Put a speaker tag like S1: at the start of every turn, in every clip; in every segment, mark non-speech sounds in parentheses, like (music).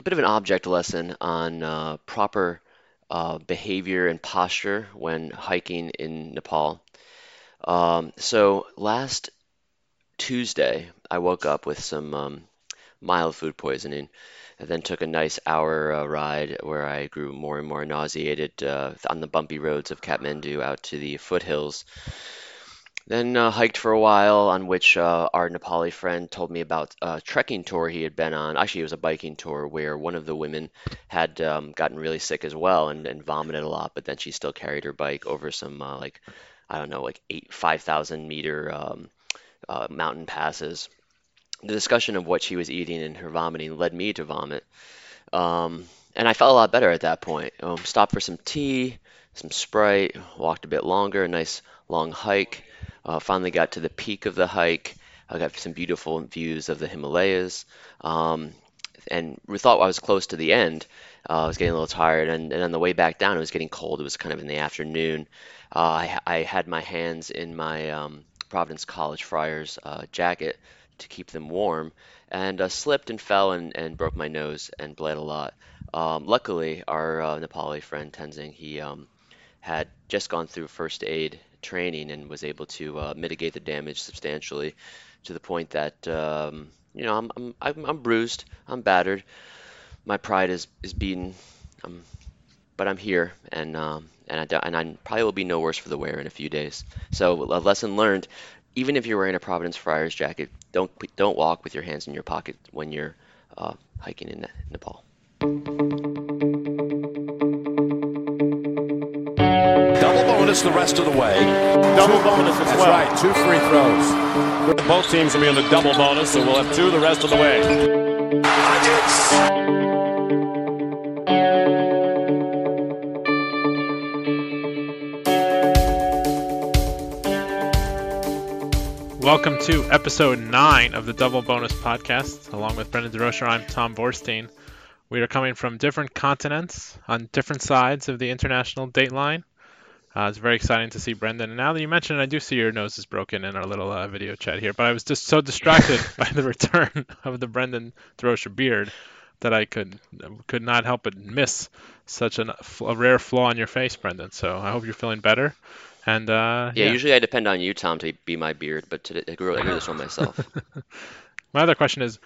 S1: a bit of an object lesson on uh, proper uh, behavior and posture when hiking in Nepal. Um, so last Tuesday, I woke up with some um, mild food poisoning, and then took a nice hour uh, ride where I grew more and more nauseated uh, on the bumpy roads of Kathmandu out to the foothills. Then uh, hiked for a while, on which uh, our Nepali friend told me about a trekking tour he had been on. Actually, it was a biking tour where one of the women had um, gotten really sick as well and, and vomited a lot, but then she still carried her bike over some uh, like I don't know, like eight five thousand meter um, uh, mountain passes. The discussion of what she was eating and her vomiting led me to vomit, um, and I felt a lot better at that point. Um, stopped for some tea, some Sprite, walked a bit longer, a nice long hike. Uh, finally got to the peak of the hike. I got some beautiful views of the Himalayas. Um, and we thought I was close to the end. Uh, I was getting a little tired, and, and on the way back down, it was getting cold. It was kind of in the afternoon. Uh, I, I, had my hands in my um, Providence College Friars uh, jacket to keep them warm, and uh, slipped and fell and, and broke my nose and bled a lot. Um, luckily, our uh, Nepali friend Tenzing, he um, had just gone through first aid training and was able to uh, mitigate the damage substantially to the point that um, you know I'm, I'm I'm I'm bruised, I'm battered, my pride is is beaten, um, but I'm here and um, and I and I probably will be no worse for the wear in a few days. So a lesson learned: even if you're wearing a Providence Friars jacket, don't don't walk with your hands in your pocket when you're uh, hiking in Nepal.
S2: Double bonus the rest of the way.
S3: Double bonus as
S2: That's
S3: well.
S2: right, two free throws.
S3: Both teams will be on the double bonus, so we'll have two the rest of the way.
S4: Welcome to episode 9 of the Double Bonus Podcast. Along with Brendan DeRocher, I'm Tom Borstein. We are coming from different continents on different sides of the international date line. Uh, it's very exciting to see Brendan. And now that you mention it, I do see your nose is broken in our little uh, video chat here. But I was just so distracted (laughs) by the return (laughs) of the Brendan DeRocher beard that I could could not help but miss such an, a rare flaw in your face, Brendan. So I hope you're feeling better. And uh,
S1: Yeah, usually I depend on you, Tom, to be my beard, but today I grew, I grew this one myself. (laughs)
S4: My other question is,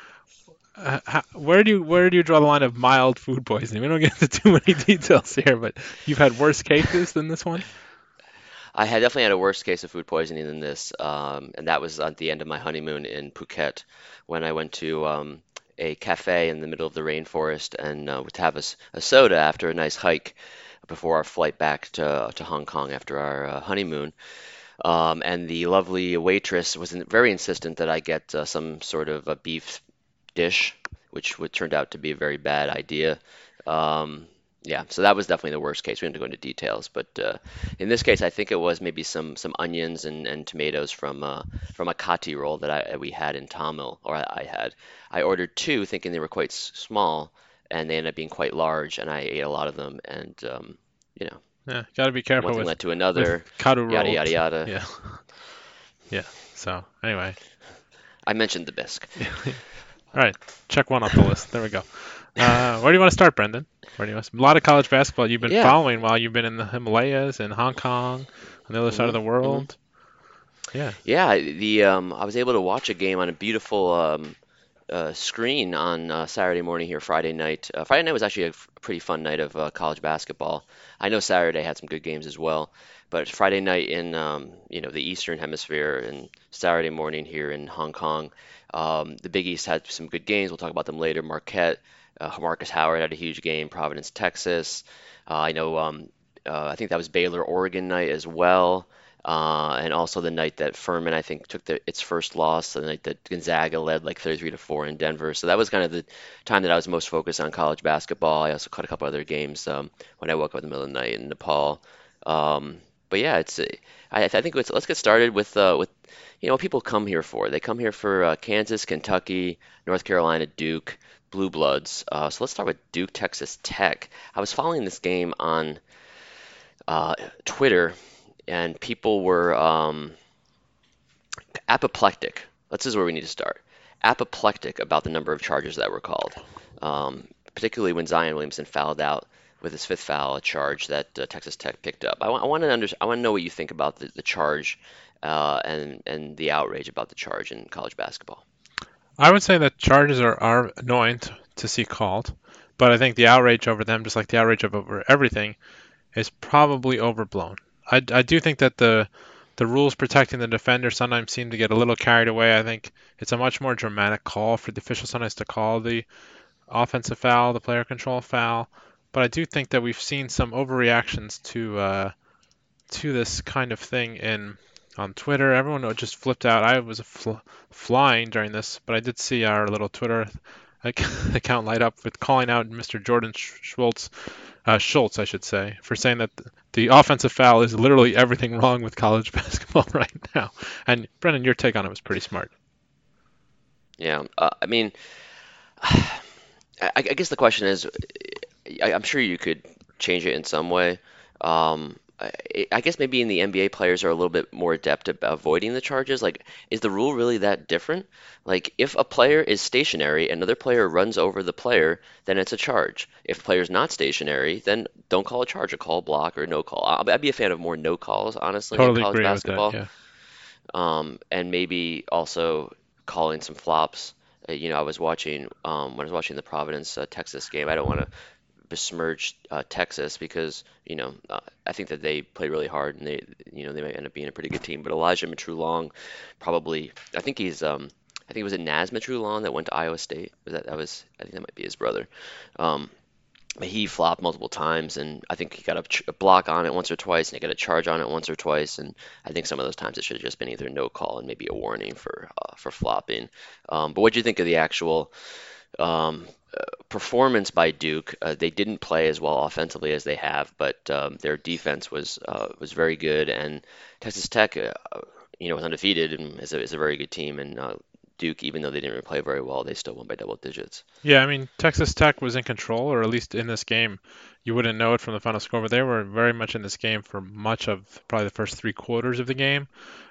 S4: uh, how, where do you where do you draw the line of mild food poisoning? We don't get into too many (laughs) details here, but you've had worse cases than this one.
S1: I had definitely had a worse case of food poisoning than this, um, and that was at the end of my honeymoon in Phuket when I went to um, a cafe in the middle of the rainforest and uh, to have a soda after a nice hike before our flight back to, to Hong Kong after our uh, honeymoon. Um, and the lovely waitress was very insistent that I get uh, some sort of a beef dish, which would turned out to be a very bad idea. Um, yeah, so that was definitely the worst case. We didn't go into details, but uh, in this case, I think it was maybe some some onions and, and tomatoes from uh, from a kati roll that I we had in Thamel, or I, I had. I ordered two, thinking they were quite small, and they ended up being quite large, and I ate a lot of them, and um, you know,
S4: Yeah, got to be careful
S1: one thing
S4: with,
S1: led to another,
S4: karu
S1: yada yada yada.
S4: Yeah, (laughs) yeah. So anyway,
S1: I mentioned the bisque. (laughs)
S4: all right, check one off the list. There we go. Uh, where do you want to start, Brendan? Where do you want to, a lot of college basketball you've been
S1: Yeah.
S4: following while you've been in the Himalayas and Hong Kong, on the other side of the
S1: Mhm,
S4: world. Yeah,
S1: Yeah, the um, I was able to watch a game on a beautiful um, uh, screen on uh, Saturday morning here, Friday night. Uh, Friday night was actually a f- pretty fun night of uh, college basketball. I know Saturday had some good games as well, but Friday night in um, you know the Eastern Hemisphere and Saturday morning here in Hong Kong, um, the Big East had some good games. We'll talk about them later. Marquette, uh, Marcus Howard had a huge game. Providence, Texas. Uh, I know. Um, uh, I think that was Baylor, Oregon night as well. Uh, and also the night that Furman, I think, took the, its first loss, the night that Gonzaga led like 33 to 4 in Denver. So that was kind of the time that I was most focused on college basketball. I also caught a couple other games um, when I woke up in the middle of the night in Nepal. Um, but yeah, it's I, I think it's, let's get started with uh, with you know what people come here for. They come here for uh, Kansas, Kentucky, North Carolina, Duke, Blue Bloods. Uh, so let's start with Duke, Texas Tech. I was following this game on uh, Twitter, and people were um, apoplectic. This is where we need to start. Apoplectic about the number of charges that were called. Um, particularly when Zion Williamson fouled out with his fifth foul, a charge that uh, Texas Tech picked up. I, I want to under, I want to know what you think about the, the charge uh, and and the outrage about the charge in college basketball.
S4: I would say that charges are, are annoying to, to see called, but I think the outrage over them, just like the outrage over everything, is probably overblown. I, I do think that the the rules protecting the defender sometimes seem to get a little carried away. I think it's a much more dramatic call for the official sometimes to call the offensive foul, the player control foul. But I do think that we've seen some overreactions to uh, to this kind of thing in on Twitter. Everyone just flipped out. I was fl- flying during this, but I did see our little Twitter (laughs) account light up with calling out Mr. Jordan Schultz, uh, Schultz, I should say, for saying that the offensive foul is literally everything wrong with college (laughs) basketball (laughs) right now. And Brendan, your take on it was pretty smart.
S1: Yeah, uh, I mean, (sighs) I, I, guess the question is, I, am sure you could change it in some way. Um, I guess maybe in the NBA players are a little bit more adept at avoiding the charges. Like, is the rule really that different? Like, if a player is stationary, another player runs over the player, then it's a charge. If player's not stationary, then don't call a charge, a call block, or no call. I'd be a fan of more no calls, honestly,
S4: totally
S1: in college
S4: agree
S1: basketball.
S4: With that,
S1: yeah. Um, and maybe also calling some flops. Uh, you know, I was watching um, when I was watching the Providence uh, Texas game. I don't want to besmirch uh, Texas because you know uh, I think that they play really hard and they you know they might end up being a pretty good team. But Elijah Long, probably I think he's um, I think it was a Naz Long that went to Iowa State. Was that that was I think that might be his brother. Um, he flopped multiple times, and I think he got a, ch- a, block on it once or twice, and he got a charge on it once or twice. And I think some of those times it should have just been either no call and maybe a warning for uh, for flopping. Um, but what do you think of the actual um, performance by Duke. Uh, they didn't play as well offensively as they have, but um, their defense was uh, was very good. And Texas Tech, uh, you know, was undefeated and is a, is a very good team. And uh, Duke, even though they didn't really play very well, they still won by double digits.
S4: Yeah, I mean, Texas Tech was in control, or at least in this game. You wouldn't know it from the final score, but they were very much in this game for much of probably the first three quarters of the game.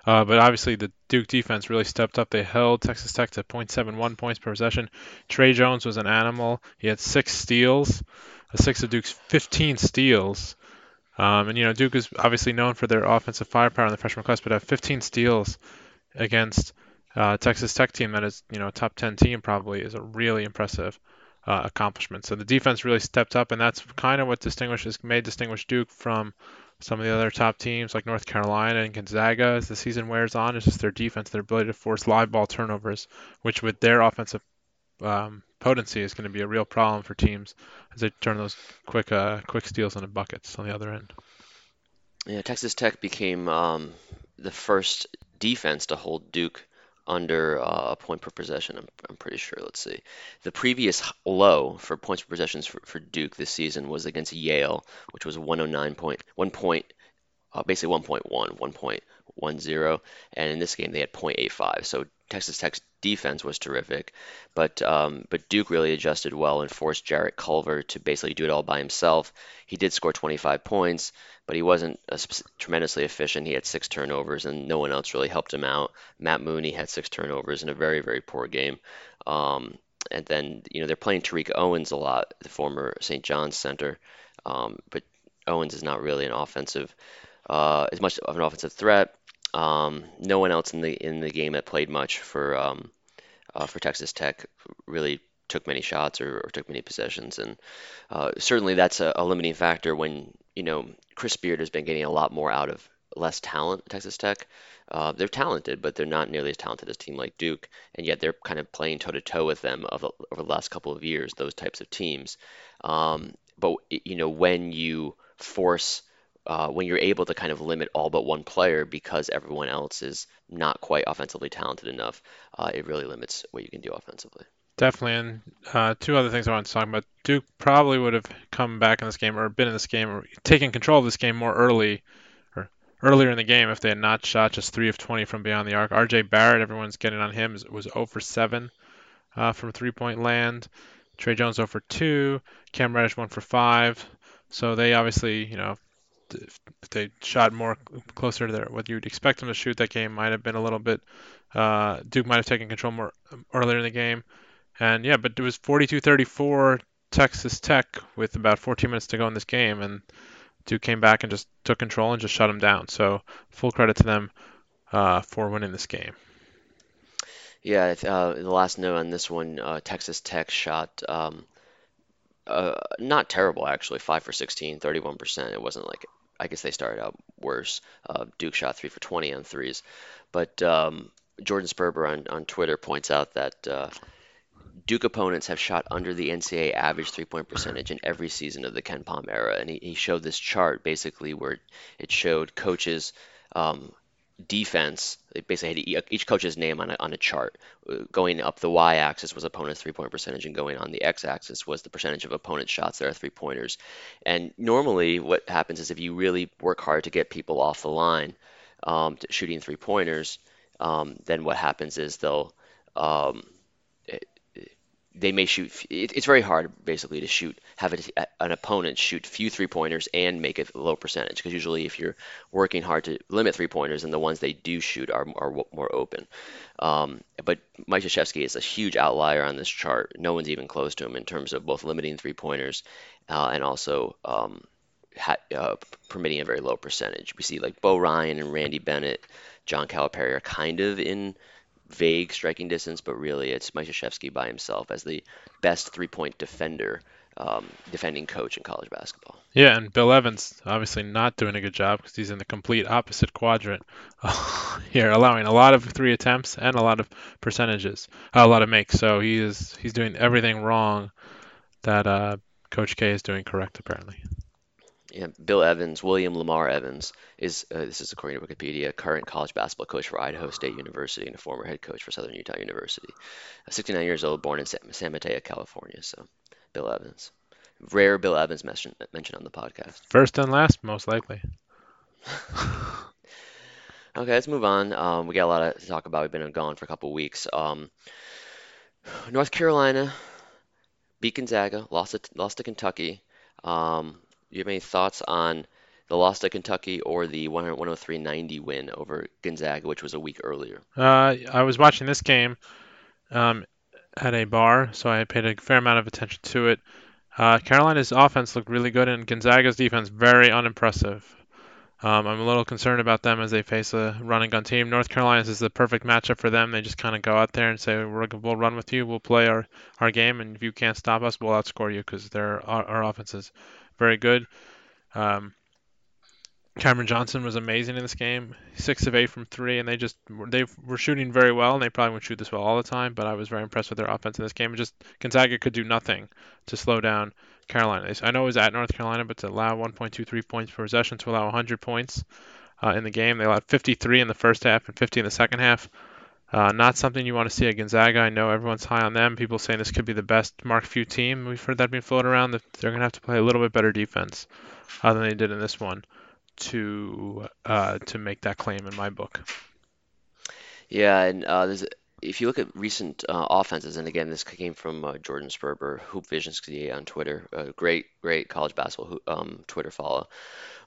S4: Uh, but obviously, the Duke defense really stepped up. They held Texas Tech to .71 points per possession. Tre Jones was an animal. He had six steals, six of Duke's 15 steals. Um, and you know, Duke is obviously known for their offensive firepower in the freshman class, but have 15 steals against uh, Texas Tech team that is, you know, a top 10 team probably is a really impressive uh, accomplishment. So the defense really stepped up, and that's kind of what distinguishes made distinguish Duke from some of the other top teams like North Carolina and Gonzaga as the season wears on. It's just their defense, their ability to force live ball turnovers, which with their offensive um, potency is going to be a real problem for teams as they turn those quick uh, quick steals into buckets on the other end.
S1: Yeah, Texas Tech became um, the first defense to hold Duke under uh, a point per possession. I'm, I'm pretty sure. Let's see. The previous low for points per possessions for, for Duke this season was against Yale, which was 109 point, one point, uh, basically 1.1, 1.10, and in this game they had 0.85. So Texas Tech's defense was terrific, but um, but Duke really adjusted well and forced Jarrett Culver to basically do it all by himself. He did score 25 points, but he wasn't tremendously efficient. He had six turnovers, and no one else really helped him out. Matt Mooney had six turnovers in a very very poor game. Um, and then you know they're playing Tariq Owens a lot, the former St. John's center, um, but Owens is not really an offensive uh, as much of an offensive threat. Um, no one else in the in the game that played much for um, uh, for Texas Tech really took many shots or, or took many possessions, and uh, certainly that's a, a, limiting factor when you know Chris Beard has been getting a lot more out of less talent at Texas Tech. Uh, they're talented, but they're not nearly as talented as a team like Duke, and yet they're kind of playing toe to toe with them over, over the last couple of years. Those types of teams, um, but you know when you force uh, when you're able to kind of limit all but one player because everyone else is not quite offensively talented enough, uh, it really limits what you can do offensively.
S4: Definitely, and uh, two other things I want to talk about. Duke probably would have come back in this game or been in this game or taken control of this game more early or earlier in the game if they had not shot just three of 20 from beyond the arc. R.J. Barrett, everyone's getting on him, was 0 for 7 uh, from three-point land. Tre Jones 0 for 2. Cam Reddish 1 for 5. So they obviously, you know, if they shot more closer to their, what you'd expect them to shoot, that game might have been a little bit. Uh, Duke might have taken control more earlier in the game, and yeah, but it was 42-34 Texas Tech with about 14 minutes to go in this game, and Duke came back and just took control and just shut them down. So full credit to them uh, for winning this game.
S1: Yeah, uh, the last note on this one, uh, Texas Tech shot um, uh, not terrible actually, five for 16, 31%. It wasn't like I guess they started out worse. Uh, Duke shot three for 20 on threes, but um, Jordan Sperber on, on Twitter points out that uh, Duke opponents have shot under the NCAA average three point percentage in every season of the KenPom era. And he, he showed this chart basically where it showed coaches um, defense. Basically had each coach's name on a, on a chart. Going up the y-axis was opponent's three-point percentage, and going on the x-axis was the percentage of opponent shots that are three-pointers. And normally, what happens is if you really work hard to get people off the line um, shooting three-pointers, um, then what happens is they'll um, they may shoot. It's very hard, basically, to shoot, have an opponent shoot few three pointers and make a low percentage. Because usually, if you're working hard to limit three pointers, then the ones they do shoot are, are more open. Um, but Mike Krzyzewski is a huge outlier on this chart. No one's even close to him in terms of both limiting three pointers uh, and also um, ha- uh, permitting a very low percentage. We see like Bo Ryan and Randy Bennett, John Calipari are kind of in vague striking distance, but really it's Krzyzewski by himself as the best three-point defender, um, defending coach in college basketball.
S4: Yeah, and Bill Evans obviously not doing a good job because he's in the complete opposite quadrant (laughs) here, allowing a lot of three attempts and a lot of percentages, a lot of makes. So he is he's doing everything wrong that uh, Coach K is doing correct apparently.
S1: Yeah, Bill Evans, William Lamar Evans, is uh, this is according to Wikipedia, current college basketball coach for Idaho State University and a former head coach for Southern Utah University. Uh, 69 years old, born in San Mateo, California. So, Bill Evans, rare Bill Evans mention, mentioned on the podcast.
S4: First and last, most likely. (laughs)
S1: okay, let's move on. Um, we got a lot to talk about. We've been gone for a couple weeks. Um, North Carolina beat Gonzaga, lost to, lost to Kentucky. Um, you have any thoughts on the loss to Kentucky or the 103-90 win over Gonzaga, which was a week earlier?
S4: Uh, I was watching this game um, at a bar, so I paid a fair amount of attention to it. Uh, Carolina's offense looked really good, and Gonzaga's defense very unimpressive. Um, I'm a little concerned about them as they face a running gun team. North Carolina's is the perfect matchup for them. They just kind of go out there and say, "We'll run with you. We'll play our, our game, and if you can't stop us, we'll outscore you because our, our offense is very good. Um, Cameron Johnson was amazing in this game, six of eight from three, and they just they were shooting very well, and they probably wouldn't shoot this well all the time. But I was very impressed with their offense in this game. And just Gonzaga could do nothing to slow down Carolina. I know it was at North Carolina, but to allow 1.23 points per possession to allow 100 points uh, in the game, they allowed 53 in the first half and 50 in the second half. Uh, not something you want to see at Gonzaga. I know everyone's high on them. People saying this could be the best Mark Few team. We've heard that being floated around. That they're going to have to play a little bit better defense uh, than they did in this one to uh, to make that claim in my book.
S1: Yeah, and uh, if you look at recent uh, offenses, and again, this came from uh, Jordan Sperber, Hoop Visions on Twitter. great, great college basketball um, Twitter follow.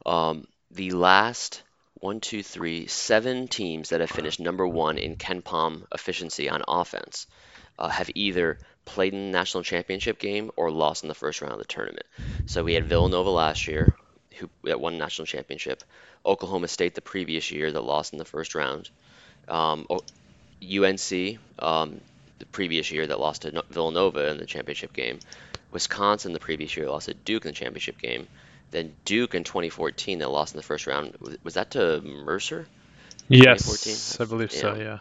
S1: Um, the last one, two, three, seven teams that have finished number one in KenPom efficiency on offense uh, have either played in the national championship game or lost in the first round of the tournament. So we had Villanova last year, who that won national championship. Oklahoma State the previous year that lost in the first round. Um, UNC um, the previous year that lost to Villanova in the championship game. Wisconsin the previous year lost to Duke in the championship game. Then Duke in 2014 that lost in the first round. Was that to Mercer?
S4: Yes, I believe yeah. so. Yeah.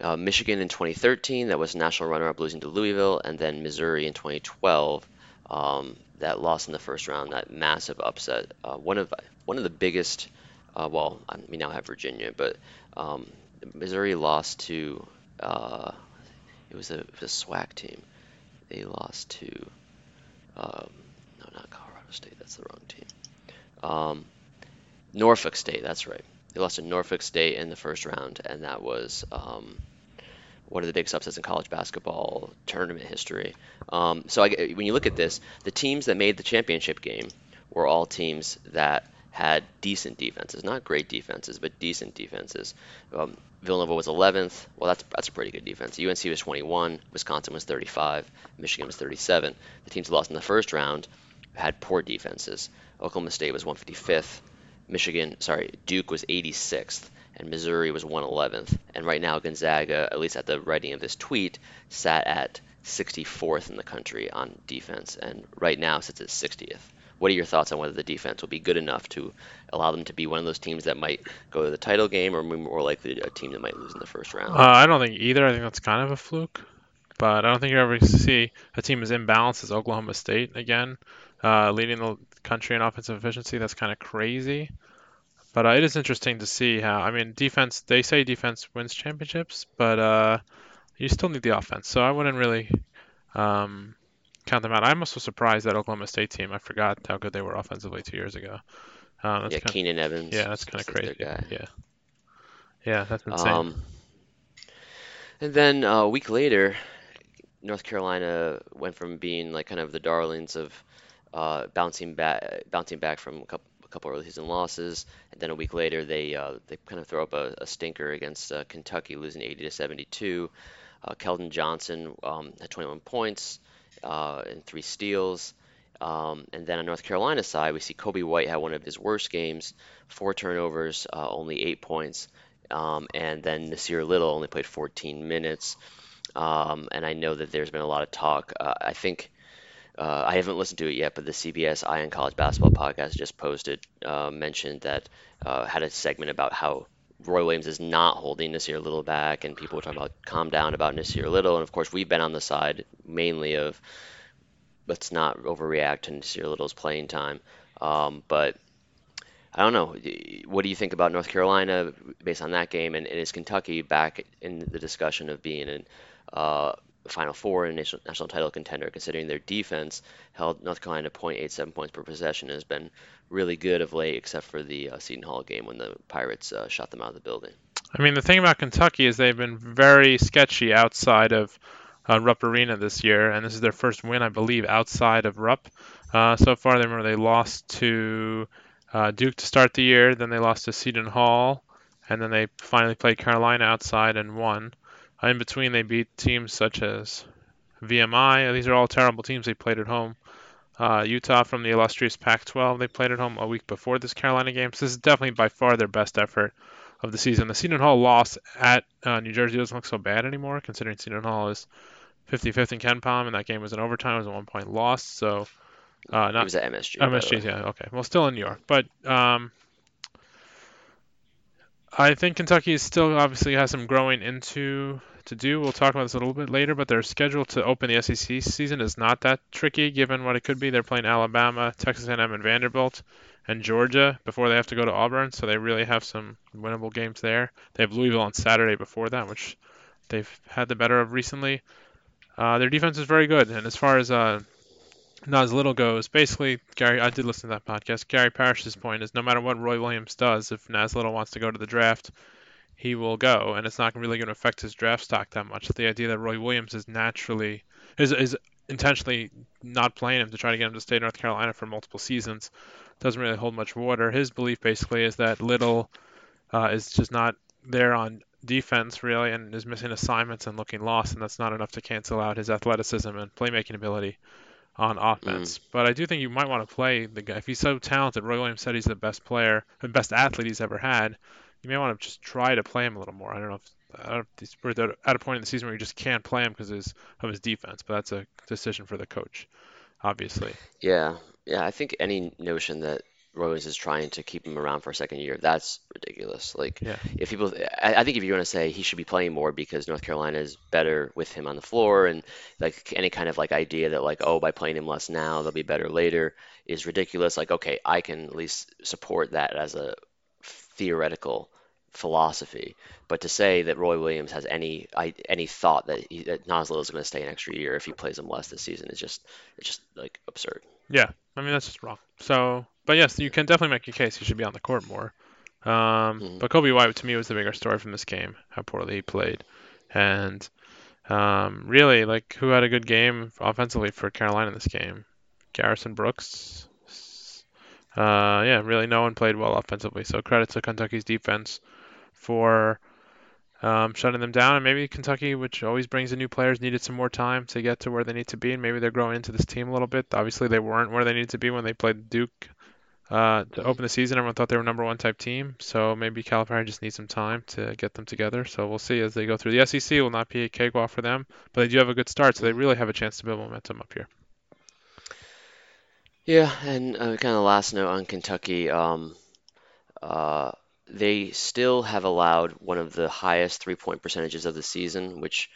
S1: Uh, Michigan in 2013 that was national runner-up losing to Louisville, and then Missouri in 2012 um, that lost in the first round. That massive upset. Uh, one of one of the biggest. Uh, well, I mean now have Virginia, but um, Missouri lost to. Uh, it was a, it was a SWAC team. They lost to. Um, no, not Colorado. State. That's the wrong team. Um, Norfolk State. That's right. They lost to Norfolk State in the first round, and that was um, one of the biggest upsets in college basketball tournament history. Um, so I, when you look at this, the teams that made the championship game were all teams that had decent defenses, not great defenses, but decent defenses. Um, Villanova was 11th. Well, that's that's a pretty good defense. UNC was 21. Wisconsin was 35. Michigan was 37. The teams lost in the first round had poor defenses. Oklahoma State was 155th. Michigan, sorry, Duke was 86th, and Missouri was 111th. And right now, Gonzaga, at least at the writing of this tweet, sat at 64th in the country on defense, and right now sits at 60th. What are your thoughts on whether the defense will be good enough to allow them to be one of those teams that might go to the title game, or more likely a team that might lose in the first round?
S4: Uh, I don't think either. I think that's kind of a fluke. But I don't think you ever see a team as imbalanced as Oklahoma State again, uh, leading the country in offensive efficiency. That's kind of crazy. But uh, it is interesting to see how. I mean, defense. They say defense wins championships, but uh, you still need the offense. So I wouldn't really um, count them out. I'm also surprised that Oklahoma State team. I forgot how good they were offensively two years ago.
S1: Um, yeah,
S4: kinda,
S1: Keenan Evans.
S4: Yeah, that's kind of crazy. Yeah, yeah, that's insane. Um,
S1: and then uh, a week later, North Carolina went from being like kind of the darlings of uh, bouncing back, bouncing back from a couple, a couple early season losses, and then a week later they uh, they kind of throw up a, a stinker against uh, Kentucky, losing 80 to 72. Uh, Keldon Johnson um, had 21 points uh, and three steals. Um, and then on North Carolina side, we see Coby White had one of his worst games, four turnovers, uh, only eight points. Um, and then Nassir Little only played 14 minutes. Um, and I know that there's been a lot of talk. Uh, I think uh, I haven't listened to it yet, but the CBS Eye on College Basketball podcast just posted uh, mentioned that uh, had a segment about how Roy Williams is not holding Nassir Little back, and people were talking about calm down about Nassir Little. And of course, we've been on the side mainly of let's not overreact to Nassir Little's playing time. Um, but I don't know. What do you think about North Carolina based on that game? And, and is Kentucky back in the discussion of being in uh, Final Four and national, national title contender, considering their defense held North Carolina 0.87 points per possession has been really good of late, except for the uh, Seton Hall game when the Pirates uh, shot them out of the building.
S4: I mean, the thing about Kentucky is they've been very sketchy outside of uh, Rupp Arena this year, and this is their first win, I believe, outside of Rupp. Uh, so far, they remember they lost to uh, Duke to start the year, then they lost to Seton Hall, and then they finally played Carolina outside and won. In between, they beat teams such as VMI. These are all terrible teams they played at home. Uh, Utah from the illustrious Pac-12, they played at home a week before this Carolina game. So this is definitely by far their best effort of the season. The Seton Hall loss at uh, New Jersey doesn't look so bad anymore, considering Seton Hall is 55th in KenPom, and that game was in overtime. It was a one-point loss, so
S1: uh, not it was at MSG.
S4: MSG, yeah, okay. Well, still in New York, but um, I think Kentucky still obviously has some growing into to do. We'll talk about this a little bit later, but their schedule to open the SEC season is not that tricky given what it could be. They're playing Alabama, Texas A&M, and Vanderbilt, and Georgia before they have to go to Auburn, so they really have some winnable games there. They have Louisville on Saturday before that, which they've had the better of recently. Uh, their defense is very good, and as far as uh, Nas Little goes, basically, Gary, I did listen to that podcast. Gary Parrish's point is no matter what Roy Williams does, if Nas Little wants to go to the draft, he will go, and it's not really going to affect his draft stock that much. The idea that Roy Williams is naturally is is intentionally not playing him to try to get him to stay in North Carolina for multiple seasons doesn't really hold much water. His belief basically is that Little uh, is just not there on defense really and is missing assignments and looking lost, and that's not enough to cancel out his athleticism and playmaking ability on offense. Mm. But I do think you might want to play the guy if he's so talented. Roy Williams said he's the best player, the best athlete he's ever had you may want to just try to play him a little more. I don't know if, I don't know if we're at a point in the season where you just can't play him because of his defense, but that's a decision for the coach, obviously.
S1: Yeah, yeah. I think any notion that Rose is trying to keep him around for a second year, that's ridiculous. Like, yeah. if people, I, I think if you want to say he should be playing more because North Carolina is better with him on the floor, and like any kind of like idea that like, oh, by playing him less now, they'll be better later, is ridiculous. Like, okay, I can at least support that as a theoretical philosophy. But to say that Roy Williams has any any thought that, he, that is going to stay an extra year if he plays him less this season is just it's just like absurd.
S4: Yeah, I mean that's just wrong. So, but yes, you can definitely make a case he should be on the court more. Um, mm-hmm. But Coby White to me was the bigger story from this game, how poorly he played, and um, really like who had a good game offensively for Carolina in this game. Garrison Brooks uh, yeah, really no one played well offensively. So credit to Kentucky's defense for um, shutting them down. And maybe Kentucky, which always brings in new players, needed some more time to get to where they need to be. And maybe they're growing into this team a little bit. Obviously, they weren't where they needed to be when they played Duke uh, to open the season. Everyone thought they were number one type team. So maybe Calipari just needs some time to get them together. So we'll see as they go through. The SEC will not be a cakewalk for them, but they do have a good start. So they really have a chance to build momentum up here.
S1: Yeah, and uh, kind of last note on Kentucky. Um, uh, they still have allowed one of the highest three-point percentages of the season, which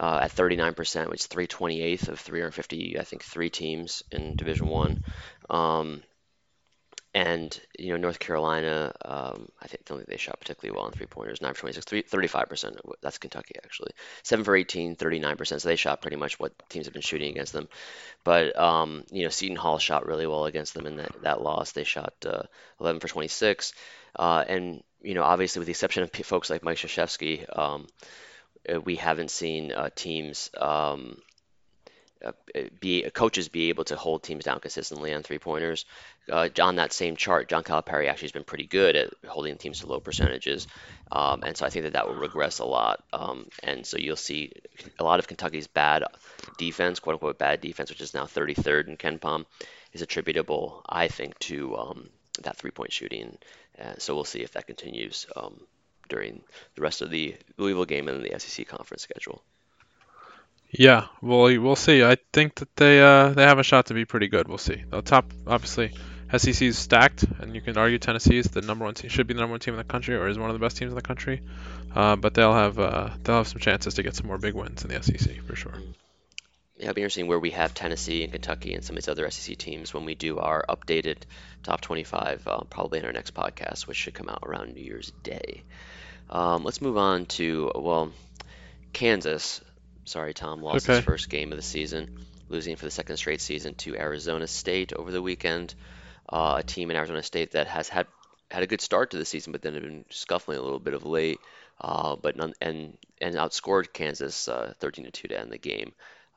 S1: uh, at 39%, which is 328th of 350, I think, three teams in Division One. Um, and you know North Carolina, um, I think don't think they shot particularly well on three pointers. 9 for 26, 35 percent. That's Kentucky actually. 7 for 18, 39 percent. So they shot pretty much what teams have been shooting against them. But um, you know Seton Hall shot really well against them in that, that loss. They shot uh, 11 for 26, uh, and you know obviously with the exception of folks like Mike Krzyzewski, um, uh, we haven't seen uh, teams um, be coaches be able to hold teams down consistently on three pointers. Uh, on that same chart, John Calipari actually has been pretty good at holding teams to low percentages, um, and so I think that that will regress a lot. Um, and so you'll see a lot of Kentucky's bad defense, quote unquote bad defense, which is now 33rd in KenPom, is attributable, I think, to um, that three-point shooting. Uh, so we'll see if that continues um, during the rest of the Louisville game and the SEC conference schedule.
S4: Yeah, well, we'll see. I think that they uh, they have a shot to be pretty good. We'll see. The top, obviously, SEC is stacked, and you can argue Tennessee is the number one team, should be the number one team in the country, or is one of the best teams in the country. Uh, but they'll have uh, they'll have some chances to get some more big wins in the SEC for sure.
S1: Yeah, it'll be interesting where we have Tennessee and Kentucky and some of these other SEC teams when we do our updated top 25, uh, probably in our next podcast, which should come out around New Year's Day. Um, let's move on to well, Kansas. Sorry, Tom lost
S4: Okay.
S1: his first game of the season, losing for the second straight season to Arizona State over the weekend. Uh, a team in Arizona State that has had had a good start to the season, but then have been scuffling a little bit of late. Uh, but none, and and outscored Kansas uh, 13 to 2 to end the game,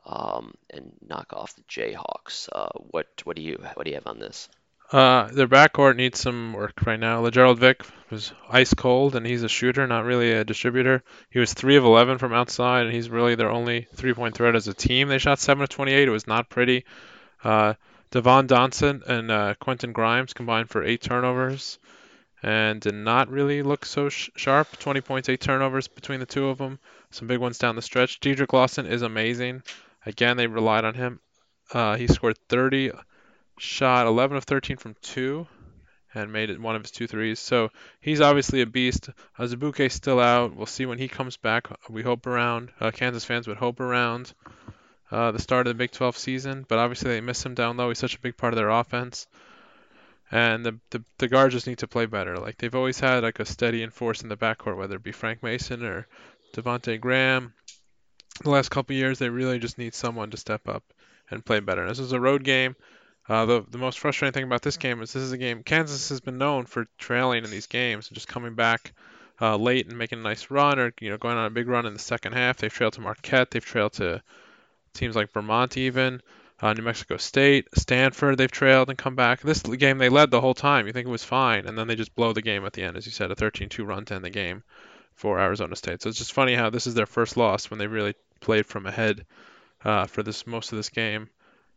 S1: um, and knock off the Jayhawks. Uh, what what do you what do you have on this?
S4: Uh, their backcourt needs some work right now. Lagerald Vick was ice cold, and he's a shooter, not really a distributor. He was three of 11 from outside, and he's really their only three-point threat as a team. They shot seven of 28. It was not pretty. Uh, Devon Dotson and uh, Quentin Grimes combined for eight turnovers, and did not really look so sh- sharp. 20 points, eight turnovers between the two of them. Some big ones down the stretch. Dedric Lawson is amazing. Again, they relied on him. Uh, he scored 30 shot 11 of 13 from two and made it one of his two threes. So he's obviously a beast. Azubuike's still out. We'll see when he comes back. We hope around. Uh, Kansas fans would hope around uh, the start of the Big 12 season, but obviously they miss him down low. He's such a big part of their offense. And the, the the guards just need to play better. Like they've always had like a steady enforce in the backcourt, whether it be Frank Mason or Devonte Graham. The last couple years, they really just need someone to step up and play better. And this is a road game. Uh, the the most frustrating thing about this game is this is a game Kansas has been known for trailing in these games and just coming back uh, late and making a nice run or you know going on a big run in the second half. They've trailed to Marquette. They've trailed to teams like Vermont even. Uh, New Mexico State, Stanford, they've trailed and come back. This game they led the whole time. You think it was fine, and then they just blow the game at the end, as you said, a 13-2 run to end the game for Arizona State. So it's just funny how this is their first loss when they really played from ahead uh, for this most of this game.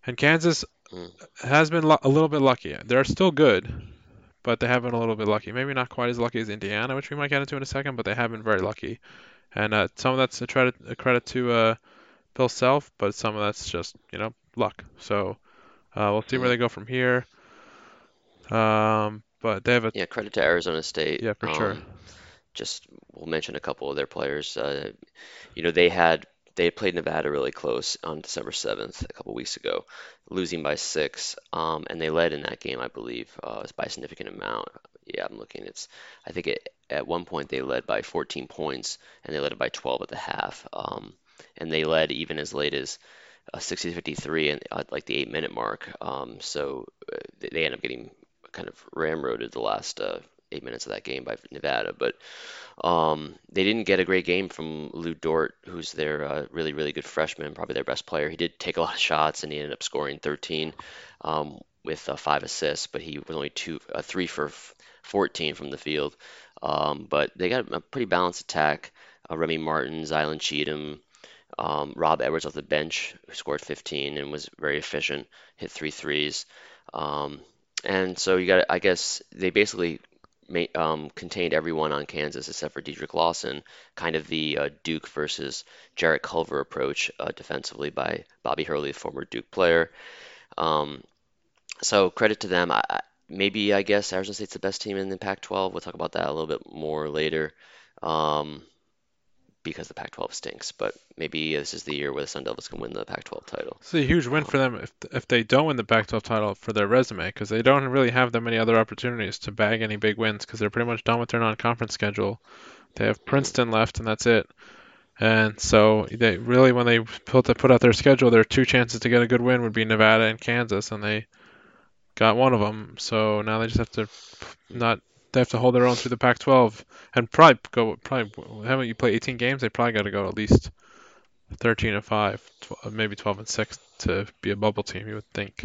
S4: And Kansas
S1: Mm.
S4: has been a little bit lucky. They're still good, but they have been a little bit lucky. Maybe not quite as lucky as Indiana, which we might get into in a second, but they have been very lucky. And uh, some of that's a credit, a credit to uh, Bill Self, but some of that's just you know luck. So uh, we'll see where
S1: Mm.
S4: they go from here. Um, but they have a
S1: Yeah, credit to Arizona State.
S4: yeah for sure.
S1: Um, just we'll mention a couple of their players. Uh, you know, they had they played Nevada really close on December 7th, a couple weeks ago, losing by six, um, and they led in that game, I believe, uh, by a significant amount. Yeah, I'm looking. It's I think it, at one point they led by 14 points, and they led it by 12 at the half, um, and they led even as late as uh, 60-53 and at like the eight minute mark. Um, so uh, they, they end up getting kind of ramroded the last uh, eight minutes of that game by Nevada, but um, they didn't get a great game from Lu Dort, who's their uh, really, really good freshman, probably their best player. He did take a lot of shots, and he ended up scoring 13. Um, with uh, five assists, but he was only two, uh, three for 14 from the field. Um, but they got a pretty balanced attack. Uh, Remy Martin, Zylan Cheatham, um, Rob Edwards off the bench, who scored 15 and was very efficient, hit three threes. Um, and so you got, I guess, they basically um, contained everyone on Kansas except for Dedric Lawson, kind of the uh, Duke versus Jarrett Culver approach uh, defensively by Bobby Hurley, former Duke player. Um, so credit to them. I, maybe I guess Arizona State's the best team in the Pac-12. We'll talk about that a little bit more later. Um, because the Pac-12 stinks. But maybe this is the year where the Sun Devils can win the Pac-12 title.
S4: It's a huge win for them if if they don't win the Pac-12 title for their resume because they don't really have that many other opportunities to bag any big wins because they're pretty much done with their non-conference schedule. They have Princeton left and that's it. And so they really, when they put put out their schedule, their two chances to get a good win would be Nevada and Kansas, and they got one of them. So now they just have to not they have to hold their own through the Pac-12 and probably go probably haven't you play 18 games? They probably got to go at least 13 and five, 12, maybe 12 and six to be a bubble team. You would think.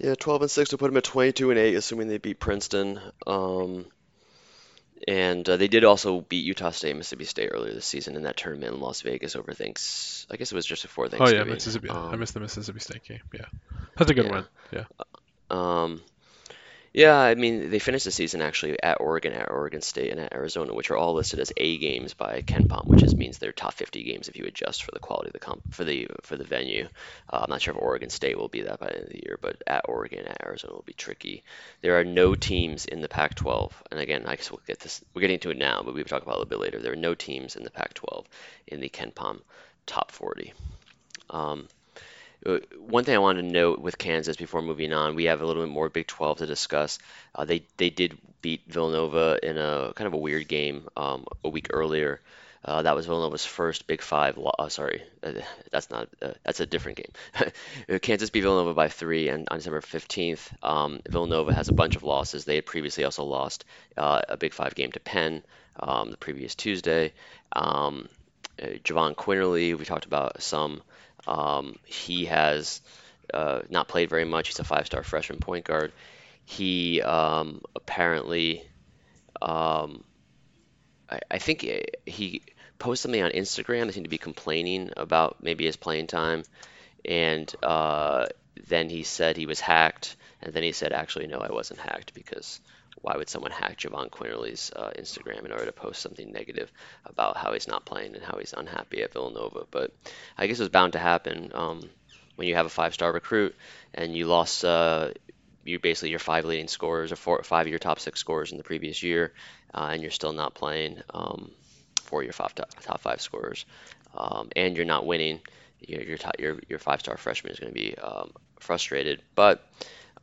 S1: Yeah, 12 and six to put them at 22 and eight, assuming they beat Princeton. Um, and uh, they did also beat Utah State, Mississippi State earlier this season in that tournament in Las Vegas over thanks. I guess it was just before
S4: Oh yeah, Mississippi. I
S1: Um,
S4: missed the Mississippi State game. Yeah, that's a good
S1: yeah.
S4: win. Yeah.
S1: Um, yeah, I mean, they finished the season actually at Oregon, at Oregon State, and at Arizona, which are all listed as A games by Ken KenPom, which is, means they're top 50 games if you adjust for the quality of the comp for the for the venue. Uh, I'm not sure if Oregon State will be that by the end of the year, but at Oregon, at Arizona will be tricky. There are no teams in the Pac-12, and again, I guess we'll get this. We're getting to it now, but we'll talk about it a little bit later. There are no teams in the Pac-12 in the Ken KenPom top 40. Um, One thing I wanted to note with Kansas before moving on, we have a little bit more Big 12 to discuss. Uh, they they did beat Villanova in a kind of a weird game um, a week earlier. Uh, that was Villanova's first Big Five. Lo- uh, sorry, uh, that's not uh, that's a different game. (laughs) Kansas beat Villanova by three, and on December 15th, um, Villanova has a bunch of losses. They had previously also lost uh, a Big Five game to Penn um, the previous Tuesday. Um, uh, Jahvon Quinerly, we talked about some. Um, he has uh, not played very much. He's a five-star freshman point guard. He um, apparently, um, I, I think he, he posted something on Instagram. They seem to be complaining about maybe his playing time, and uh, then he said he was hacked, and then he said, actually, no, I wasn't hacked because why would someone hack Jahvon Quinerly's uh, Instagram in order to post something negative about how he's not playing and how he's unhappy at Villanova? But I guess it was bound to happen um, when you have a five-star recruit and you lost uh, you basically your five leading scorers or four, five of your top six scorers in the previous year, uh, and you're still not playing um, for your five top, top five scorers, um, and you're not winning. Your your, your, your five-star freshman is going to be um, frustrated, but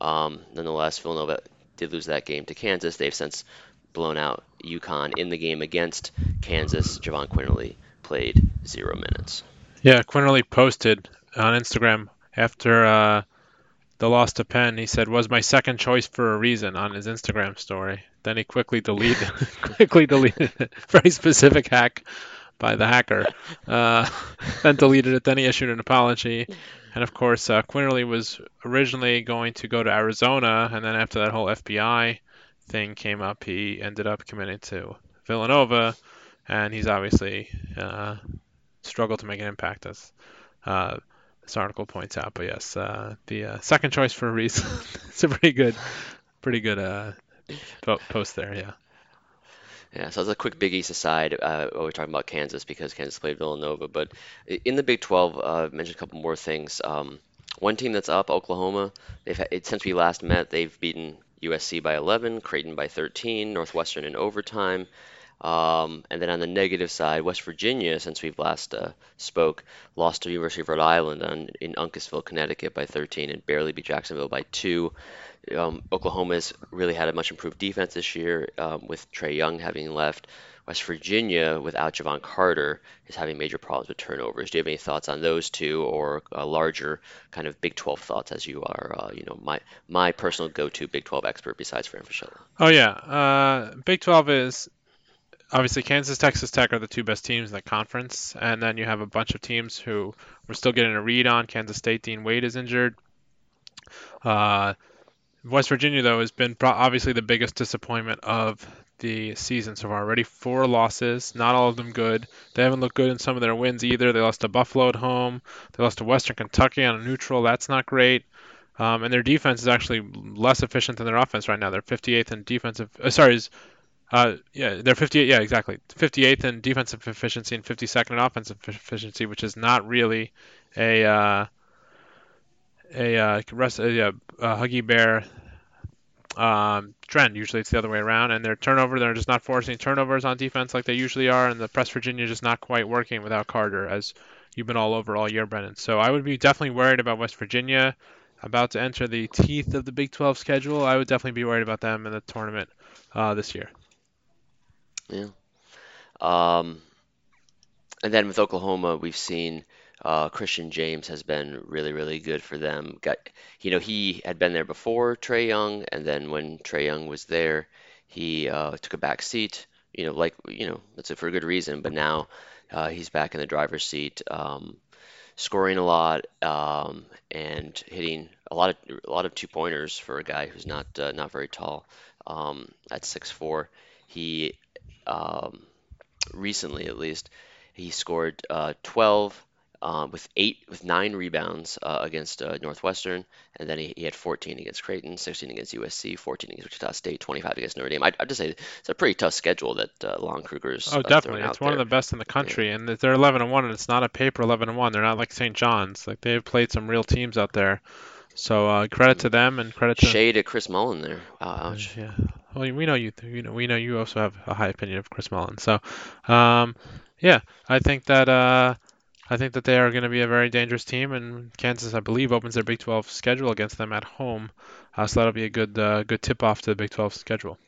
S1: um, nonetheless, Villanova did lose that game to Kansas. They've since blown out UConn in the game against Kansas. Jahvon Quinerly played zero minutes.
S4: Yeah, Quinerly posted on Instagram after uh, the loss to Penn. He said, "Was my second choice for a reason" on his Instagram story. Then he quickly deleted (laughs) quickly deleted. (laughs) Very specific hack by the hacker. Uh, (laughs) then deleted it. Then he issued an apology. And of course, uh, Quinerly was originally going to go to Arizona, and then after that whole FBI thing came up, he ended up committing to Villanova, and he's obviously uh, struggled to make an impact as uh, this article points out. But yes, uh, the uh, second choice for a reason. (laughs) it's a pretty good, pretty good uh, po- post there. Yeah.
S1: Yeah, so as a quick Big East aside, uh, we're talking about Kansas because Kansas played Villanova, but in the Big 12, uh, I've mentioned a couple more things. Um, one team that's up, Oklahoma, they've had, since we last met, they've beaten USC by 11, Creighton by 13, Northwestern in overtime. Um, and then on the negative side, West Virginia, since we've last uh, spoke, lost to University of Rhode Island on, in Uncasville, Connecticut by 13 and barely beat Jacksonville by two. Um, Oklahoma's really had a much improved defense this year um, with Trae Young having left. West Virginia, without Jevon Carter, is having major problems with turnovers. Do you have any thoughts on those two, or larger kind of Big 12 thoughts, as you are, uh, you know, my my personal go-to Big 12 expert besides Fran Fraschilla?
S4: Oh yeah. Uh, Big 12 is obviously Kansas, Texas Tech are the two best teams in the conference, and then you have a bunch of teams who we're still getting a read on. Kansas State, Dean Wade is injured. Uh, West Virginia, though, has been obviously the biggest disappointment of the season so far. Already four losses, not all of them good. They haven't looked good in some of their wins either. They lost to Buffalo at home. They lost to Western Kentucky on a neutral. That's not great. Um, and their defense is actually less efficient than their offense right now. They're 58th in defensive. Uh, sorry, is uh, yeah, they're 58. Yeah, exactly. 58th in defensive efficiency and 52nd in offensive efficiency, which is not really a uh, a uh, rest, a, Huggy Bear um, trend. Usually it's the other way around, and their turnover, they're just not forcing turnovers on defense like they usually are, and the Press Virginia just not quite working without Carter, as you've been all over all year, Brennan. So I would be definitely worried about West Virginia about to enter the teeth of the Big 12 schedule. I would definitely be worried about them in the tournament uh, this year.
S1: Yeah. Um, and then with Oklahoma, we've seen uh, Christian James has been really, really good for them. Got, you know, he had been there before Trae Young, and then when Trae Young was there, he uh, took a back seat. You know, like you know, that's it for a good reason. But now uh, he's back in the driver's seat, um, scoring a lot um, and hitting a lot of a lot of two pointers for a guy who's not uh, not very tall. Um, at six four, he um, recently at least he scored uh, 12 um, with eight with nine rebounds uh, against uh, Northwestern, and then he, he, had 14 against Creighton, 16 against USC, 14 against Wichita State, 25 against Notre Dame. I'd, I'd just say it's a pretty tough schedule that uh, Lon Kruger's.
S4: Oh,
S1: uh,
S4: definitely, it's one
S1: there.
S4: of the best in the country, yeah. and they're 11 and one, and it's not a paper 11 and one. They're not like St. John's. Like they've played some real teams out there. So uh, credit to them and credit to
S1: shade at Chris Mullin there. Ouch.
S4: Yeah. Well, we know you. You know, we know you also have a high opinion of Chris Mullin. So, um, yeah, I think that uh, I think that they are going to be a very dangerous team, and Kansas, I believe, opens their Big 12 schedule against them at home. Uh, so that'll be a good uh, good tip off to the Big 12 schedule.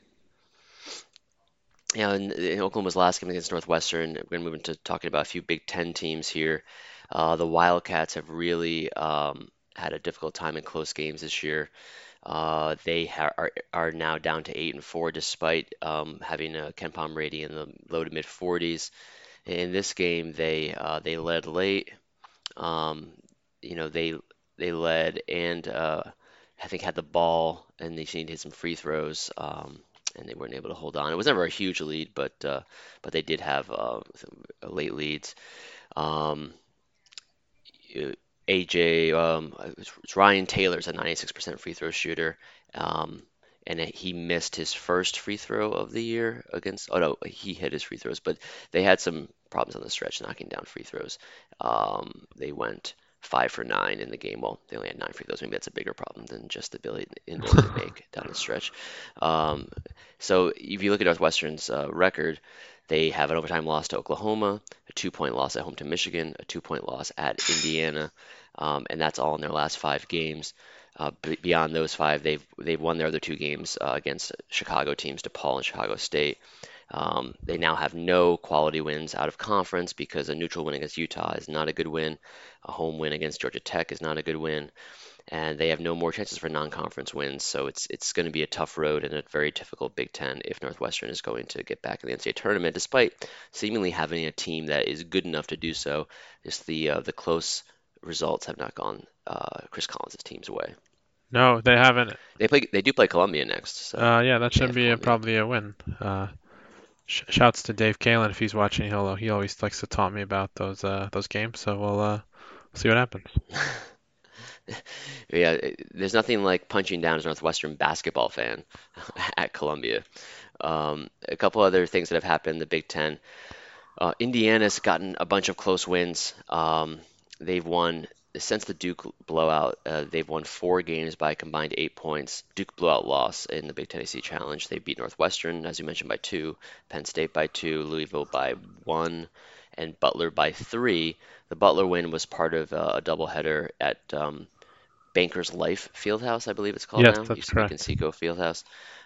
S1: Yeah, and in Oklahoma's last game against Northwestern, we're going to move into talking about a few Big Ten teams here. Uh, the Wildcats have really um, had a difficult time in close games this year. Uh, they ha- are, are now down to eight and four, despite um, having a KenPom rating in the low to mid 40s. In this game, they uh, they led late. Um, you know, they they led and uh, I think had the ball, and they needed some free throws, um, and they weren't able to hold on. It was never a huge lead, but uh, but they did have uh, late leads. Um, AJ, um, it's Ryan Taylor's a 96% free throw shooter. Um, and he missed his first free throw of the year against. Oh no, he hit his free throws, but they had some problems on the stretch knocking down free throws. Um, they went five for nine in the game. Well, they only had nine free throws. Maybe that's a bigger problem than just the ability, (laughs) inability to make down the stretch. Um, so if you look at Northwestern's uh, record, they have an overtime loss to Oklahoma, a two-point loss at home to Michigan, a two-point loss at Indiana, um, and that's all in their last five games. Uh, beyond those five, they've they've won their other two games uh, against Chicago teams, DePaul and Chicago State. Um, they now have no quality wins out of conference because a neutral win against Utah is not a good win. A home win against Georgia Tech is not a good win, and they have no more chances for non-conference wins. So it's it's going to be a tough road and a very difficult Big Ten if Northwestern is going to get back in the NCAA tournament, despite seemingly having a team that is good enough to do so. Just the uh, the close results have not gone uh, Chris Collins' team's way.
S4: No, they haven't.
S1: They play. They do play Columbia next. So
S4: uh, yeah, that should be a, probably a win. Uh, sh- shouts to Dave Kalen if he's watching. He'll he always likes to taunt me about those uh, those games. So we'll uh, see what happens. (laughs) (laughs)
S1: yeah, there's nothing like punching down as a Northwestern basketball fan (laughs) at Columbia. Um, a couple other things that have happened in the Big Ten. Uh, Indiana's gotten a bunch of close wins. Um, they've won since the Duke blowout, uh, they've won four games by a combined eight points. Duke blowout loss in the Big Ten-ACC Challenge. They beat Northwestern, as you mentioned, by two, Penn State by two, Louisville by one, and Butler by three. The Butler win was part of uh, a doubleheader at um, Bankers Life Fieldhouse, I believe it's called
S4: yes,
S1: now.
S4: That's
S1: used
S4: to
S1: be Conseco Fieldhouse.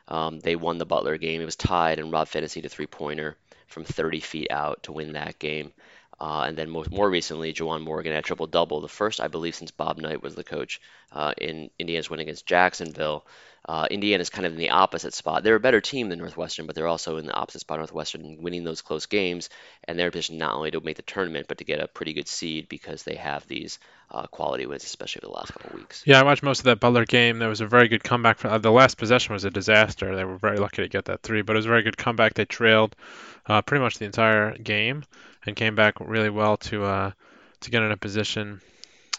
S1: Um, they won the Butler game. It was tied, and Rob Phinisee, a three-pointer from 30 feet out to win that game. Uh, and then more, more recently, Juwan Morgan had triple double, the first, I believe, since Bob Knight was the coach uh, in Indiana's win against Jacksonville. Uh, Indiana's kind of in the opposite spot. They're a better team than Northwestern, but they're also in the opposite spot. Northwestern winning those close games, and they're positioned not only to make the tournament, but to get a pretty good seed because they have these uh, quality wins, especially over the last couple of weeks.
S4: Yeah, I watched most of that Butler game. There was a very good comeback. Uh, the last possession was a disaster. They were very lucky to get that three, but it was a very good comeback. They trailed uh, pretty much the entire game and came back really well to uh, to get in a position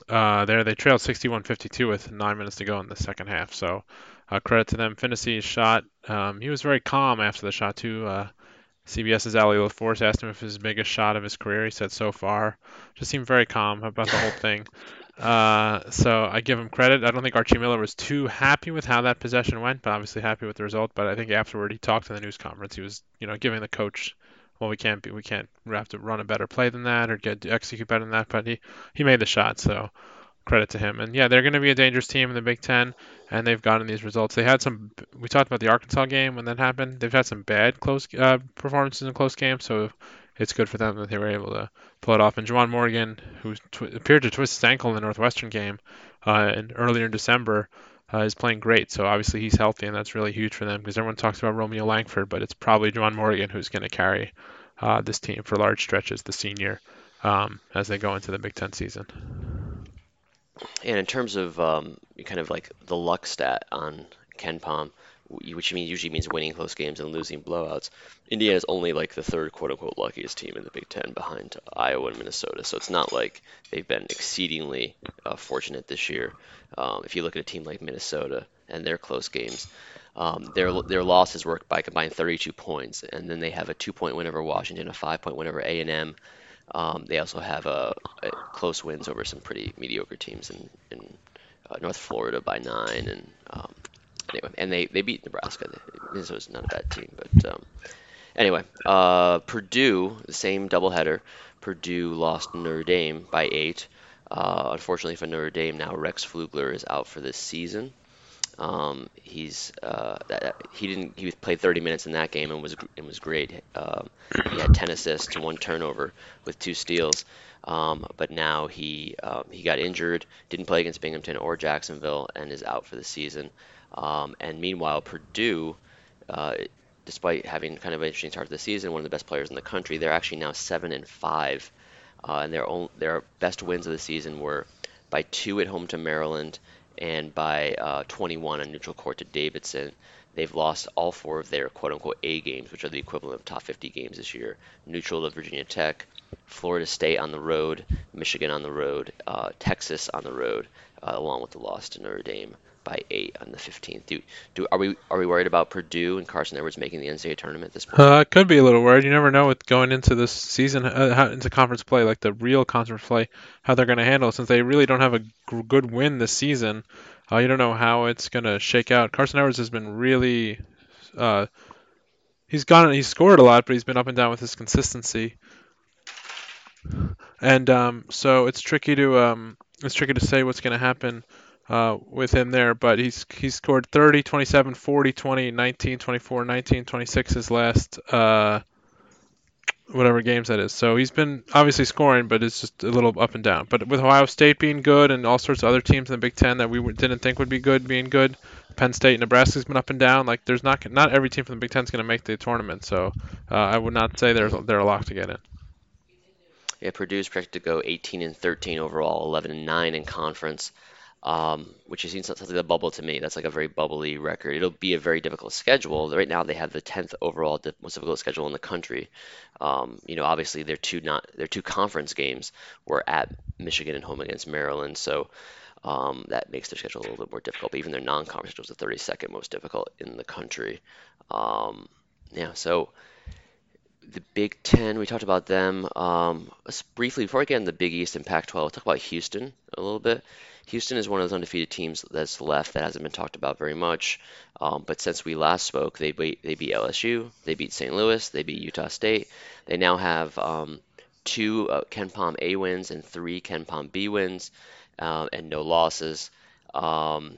S4: uh, there. They trailed 61-52 with nine minutes to go in the second half. So uh, credit to them. Phinisee shot. Um, he was very calm after the shot too. Uh, CBS's Ali LaForce asked him if it was his biggest shot of his career. He said so far. Just seemed very calm about the whole (laughs) thing. Uh, so I give him credit. I don't think Archie Miller was too happy with how that possession went, but obviously happy with the result. But I think afterward he talked in the news conference. He was, you know, giving the coach, well, we can't be, we can't, we have to run a better play than that or get execute better than that. But he he made the shot, so credit to him. And yeah, they're going to be a dangerous team in the Big Ten, and they've gotten these results. They had some. We talked about the Arkansas game when that happened. They've had some bad close uh, performances in close games, so it's good for them that they were able to pull it off. And Juwan Morgan, who tw- appeared to twist his ankle in the Northwestern game uh, in, earlier in December, uh, is playing great. So obviously he's healthy, and that's really huge for them because everyone talks about Romeo Langford, but it's probably Juwan Morgan who's going to carry uh, this team for large stretches, the senior, um, as they go into the Big Ten season.
S1: And in terms of um, kind of like the luck stat on KenPom, which usually means winning close games and losing blowouts. Indiana is only like the third quote unquote luckiest team in the Big Ten behind Iowa and Minnesota. So it's not like they've been exceedingly uh, fortunate this year. Um, if you look at a team like Minnesota and their close games, um, their their losses were by combined 32 points, and then they have a two point win over Washington, a five point win over A and M. Um, they also have a, a, close wins over some pretty mediocre teams in, in uh, North Florida by nine and um, anyway, and they, they beat Nebraska. Minnesota's not a bad team, but um, anyway, uh, Purdue, the same doubleheader. Purdue lost Notre Dame by eight. Uh, unfortunately for Notre Dame, now Rex Pflueger is out for this season. Um, he's uh, that, he didn't he played 30 minutes in that game and was and was great. Um, he had 10 assists and one turnover with two steals. Um, but now he um, he got injured, didn't play against Binghamton or Jacksonville, and is out for the season. Um, and meanwhile, Purdue, uh, despite having kind of an interesting start to the season, one of the best players in the country, they're actually now seven and five, uh, and their own, their best wins of the season were by two at home to Maryland and by uh, 21 on neutral court to Davidson. They've lost all four of their quote unquote A games, which are the equivalent of top 50 games this year. Neutral to Virginia Tech, Florida State on the road, Michigan on the road, uh, Texas on the road, uh, along with the loss to Notre Dame by eight on the 15th. Do, do are we are we worried about Purdue and Carson Edwards making the NCAA tournament at this point?
S4: Uh, could be a little worried. You never know with going into this season, uh, how, into conference play, like the real conference play, how they're going to handle it, since they really don't have a g- good win this season. Uh, you don't know how it's going to shake out. Carson Edwards has been really, uh, he's gone, he's scored a lot, but he's been up and down with his consistency. And um, so it's tricky to um, it's tricky to say what's going to happen uh, with him there, but he's he's scored 30, 27, 40, 20, 19, 24, 19, 26 his last uh, whatever games that is. So he's been obviously scoring, but it's just a little up and down. But with Ohio State being good and all sorts of other teams in the Big Ten that we didn't think would be good being good, Penn State, Nebraska's been up and down. Like there's not not every team from the Big Ten is going to make the tournament. So uh, I would not say they're a lock to get in.
S1: Yeah, Purdue's projected to go 18 and 13 overall, 11 and 9 in conference um, which seems something like a bubble to me. That's like a very bubbly record. It'll be a very difficult schedule. Right now, they have the 10th overall most difficult schedule in the country. Um, you know, obviously, their two not their two conference games were at Michigan and home against Maryland, so um, that makes their schedule a little bit more difficult. But even their non-conference schedule is the 32nd most difficult in the country. Um, yeah, so the Big Ten, we talked about them. Um, briefly, before I get into the Big East and Pac-12, I'll talk about Houston a little bit. Houston is one of those undefeated teams that's left that hasn't been talked about very much. Um, but since we last spoke, they beat, they beat LSU, they beat St. Louis, they beat Utah State. They now have um, two uh, KenPom A wins and three KenPom B wins, uh, and no losses. Um,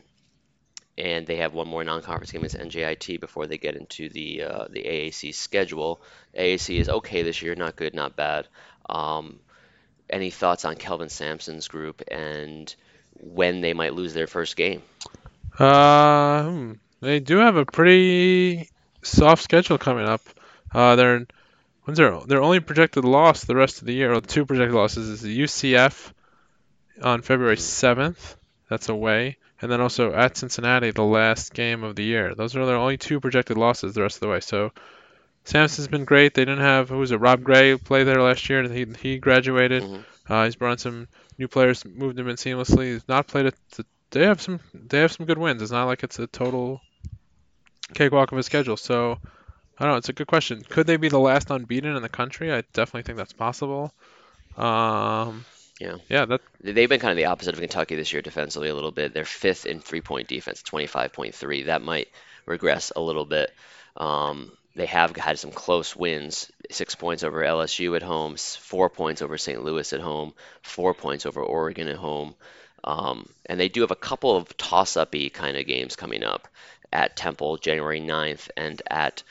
S1: and they have one more non-conference game against NJIT before they get into the uh, the AAC schedule. AAC is okay this year, not good, not bad. Um, any thoughts on Kelvin Sampson's group and when they might lose their first game?
S4: Uh, hmm, they do have a pretty soft schedule coming up. Uh, they're when's their their only projected loss the rest of the year, or two projected losses, is the UCF on February 7th. That's away, and then also at Cincinnati, the last game of the year. Those are their only two projected losses the rest of the way. So Sampson's been great. They didn't have who was it? Rob Gray played there last year, and he he graduated.
S1: Mhm.
S4: Uh, he's brought in some new players, moved them in seamlessly. He's not played it. They have some they have some good wins. It's not like it's a total cakewalk of a schedule. So I don't know. It's a good question. Could they be the last unbeaten in the country? I definitely think that's possible. Um,
S1: Yeah.
S4: yeah, that
S1: They've been kind of the opposite of Kentucky this year defensively a little bit. They're fifth in three-point defense, 25.3. That might regress a little bit. Um, they have had some close wins: six points over LSU at home, four points over St. Louis at home, four points over Oregon at home. Um, and they do have a couple of toss-up-y kind of games coming up at Temple, January 9th, and at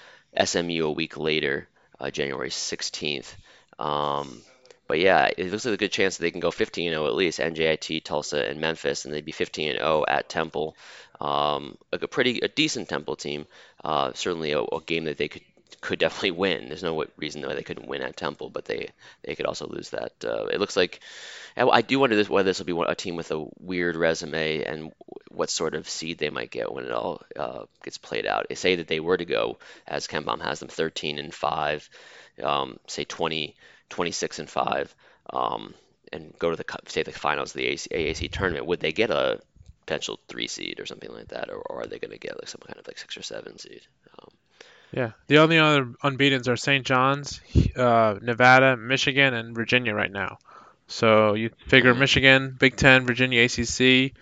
S1: SMU a week later, uh, January 16th. Um, but yeah, it looks like a good chance that they can go 15-0 at least, NJIT, Tulsa, and Memphis, and they'd be 15-0 at Temple. Um, a pretty, a decent Temple team. Uh, certainly a, a game that they could could definitely win. There's no reason why they couldn't win at Temple, but they they could also lose that. Uh, it looks like I do wonder this, whether this will be a team with a weird resume and what sort of seed they might get when it all uh, gets played out. They say that they were to go, as Pom has them, 13 and 5, um, say 20, 26 and 5, um, and go to the say the finals of the AC, AAC tournament. Would they get a potential three seed or something like that, or, or are they going to get like some kind of like six or seven seed? Um,
S4: yeah. The only other unbeaten's are St. John's, uh, Nevada, Michigan, and Virginia right now. So you figure
S1: Mhm.
S4: Michigan, Big Ten, Virginia, ACC.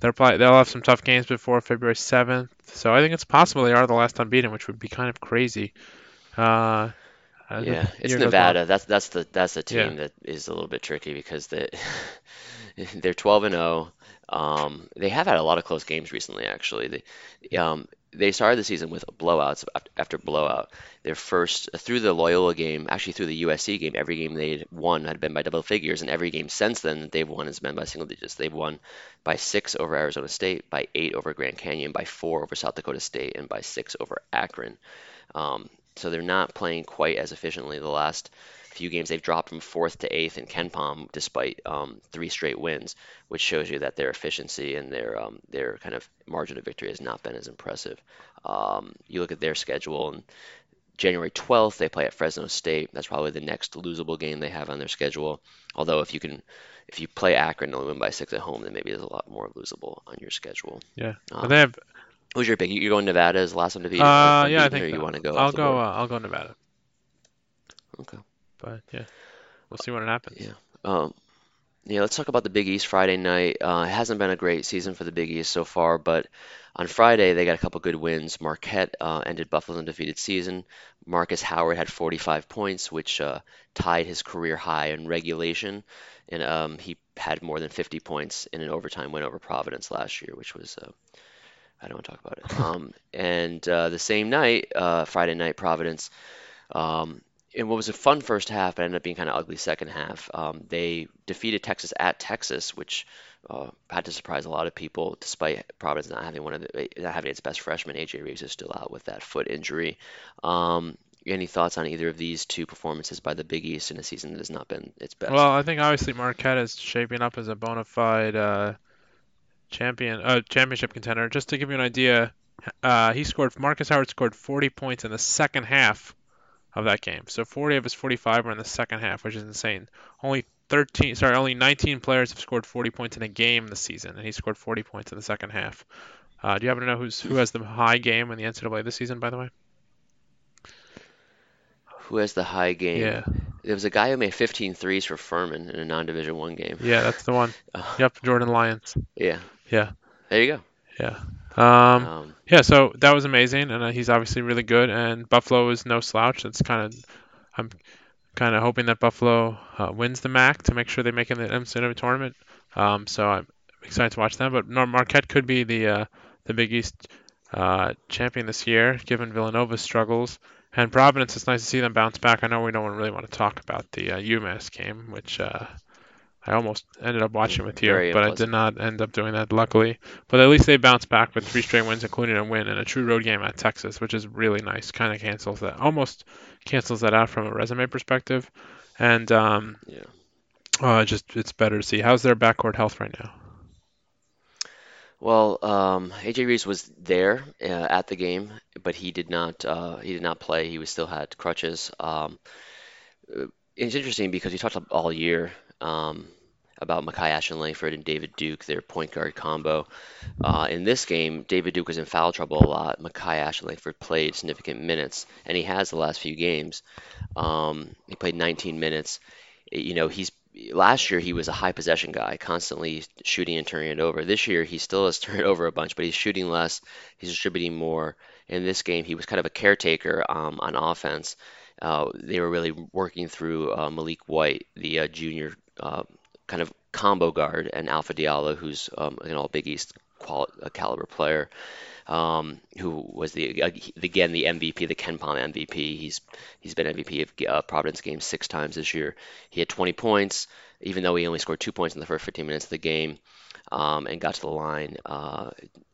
S4: They're probably they'll have some tough games before February 7th. So I think it's possible they are the last unbeaten, which would be kind of crazy. Uh,
S1: Yeah, it's
S4: year goes on.
S1: Nevada. That's that's the that's the
S4: Yeah.
S1: team that is a little bit tricky because they (laughs) they're 12 and 0. Um, they have had a lot of close games recently, actually. They um, they started the season with blowouts after blowout. Their first through the Loyola game, actually through the USC game, every game they'd won had been by double figures, and every game since then that they've won has been by single digits. They've won by six over Arizona State, by eight over Grand Canyon, by four over South Dakota State, and by six over Akron. Um, so they're not playing quite as efficiently the last few games. They've dropped from fourth to eighth in KenPom despite um, three straight wins, which shows you that their efficiency and their um, their kind of margin of victory has not been as impressive. Um, you look at their schedule, and January 12th they play at Fresno State. That's probably the next losable game they have on their schedule. Although if you can, if you play Akron and only win by six at home, then maybe there's a lot more losable on your schedule.
S4: Yeah, but
S1: Um,
S4: they have.
S1: Who's your pick? You- You're going Nevada as the last one to beat?
S4: Uh, yeah, I think
S1: you want to go
S4: I'll go. Uh, I'll go Nevada.
S1: Okay.
S4: But yeah, we'll see what happens.
S1: Yeah. Um, yeah, let's talk about the Big East Friday night. Uh, it hasn't been a great season for the Big East so far, but on Friday they got a couple good wins. Marquette uh, ended Buffalo's undefeated season. Markus Howard had 45 points, which uh, tied his career high in regulation, and um, he had more than 50 points in an overtime win over Providence last year, which was uh, I don't want to talk about it. Um, and uh, the same night, uh, Friday night, Providence um, in what was a fun first half, but ended up being kind of ugly second half. Um, they defeated Texas at Texas, which uh, had to surprise a lot of people, despite Providence not having one of the, not having its best freshman. AJ Reeves is still out with that foot injury. Um, any thoughts on either of these two performances by the Big East in a season that has not been its best?
S4: Well, I think obviously Marquette is shaping up as a bona fide uh, champion, uh, championship contender. Just to give you an idea, uh, he scored. Markus Howard scored 40 points in the second half of that game. So 40 of his 45 were in the second half, which is insane. Only 13, sorry, only 19 players have scored 40 points in a game this season, and he scored 40 points in the second half. Uh, do you happen to know who's who has the high game in the NCAA this season, by the way?
S1: Who has the high game?
S4: Yeah,
S1: There was a guy who made 15 threes for Furman in a non-division one game.
S4: yeah, that's the one. (laughs) Yep, Jordan Lyons.
S1: yeah.
S4: Yeah,
S1: There you
S4: yeah.
S1: go.
S4: Um,
S1: Um,
S4: Yeah, so that was amazing, and uh, he's obviously really good. And Buffalo is no slouch. It's kind of, I'm kind of hoping that Buffalo uh, wins the MAC to make sure they make it in the NCAA tournament. Um, so I'm excited to watch them. But Marquette could be the uh, the Big East uh, champion this year, given Villanova's struggles. And Providence, it's nice to see them bounce back. I know we don't really want to talk about the uh, UMass game, which uh, I almost ended up watching with you,
S1: Very
S4: but I did not end up doing that, luckily. But at least they bounced back with three straight wins, including a win and a true road game at Texas, which is really nice. Kind of cancels that, almost cancels that out from a resume perspective, and um,
S1: Yeah.
S4: uh, just it's better to see. How's their backcourt health right now?
S1: Well, um, AJ Reeves was there uh, at the game, but he did not uh, he did not play. He was still had crutches. Um, uh, it's interesting because he talked all year um, about Makai Ashton Langford and David Duke, their point guard combo. Uh, in this game, David Duke was in foul trouble a lot. Makai Ashton Langford played significant minutes, and he has the last few games. Um, he played 19 minutes. You know, he's last year he was a high possession guy, constantly shooting and turning it over. This year he still has (laughs) turned over a bunch, but he's shooting less, he's distributing more. In this game, he was kind of a caretaker um, on offense. Uh, they were really working through uh, Maliek White, the uh, junior uh, kind of combo guard, and Alpha Diallo, who's um, an All Big East qual- caliber player um, who was the again the MVP, the KenPom MVP. He's he's been MVP of uh, Providence games six times this year. He had 20 points, even though he only scored two points in the first 15 minutes of the game, um, and got to the line, uh,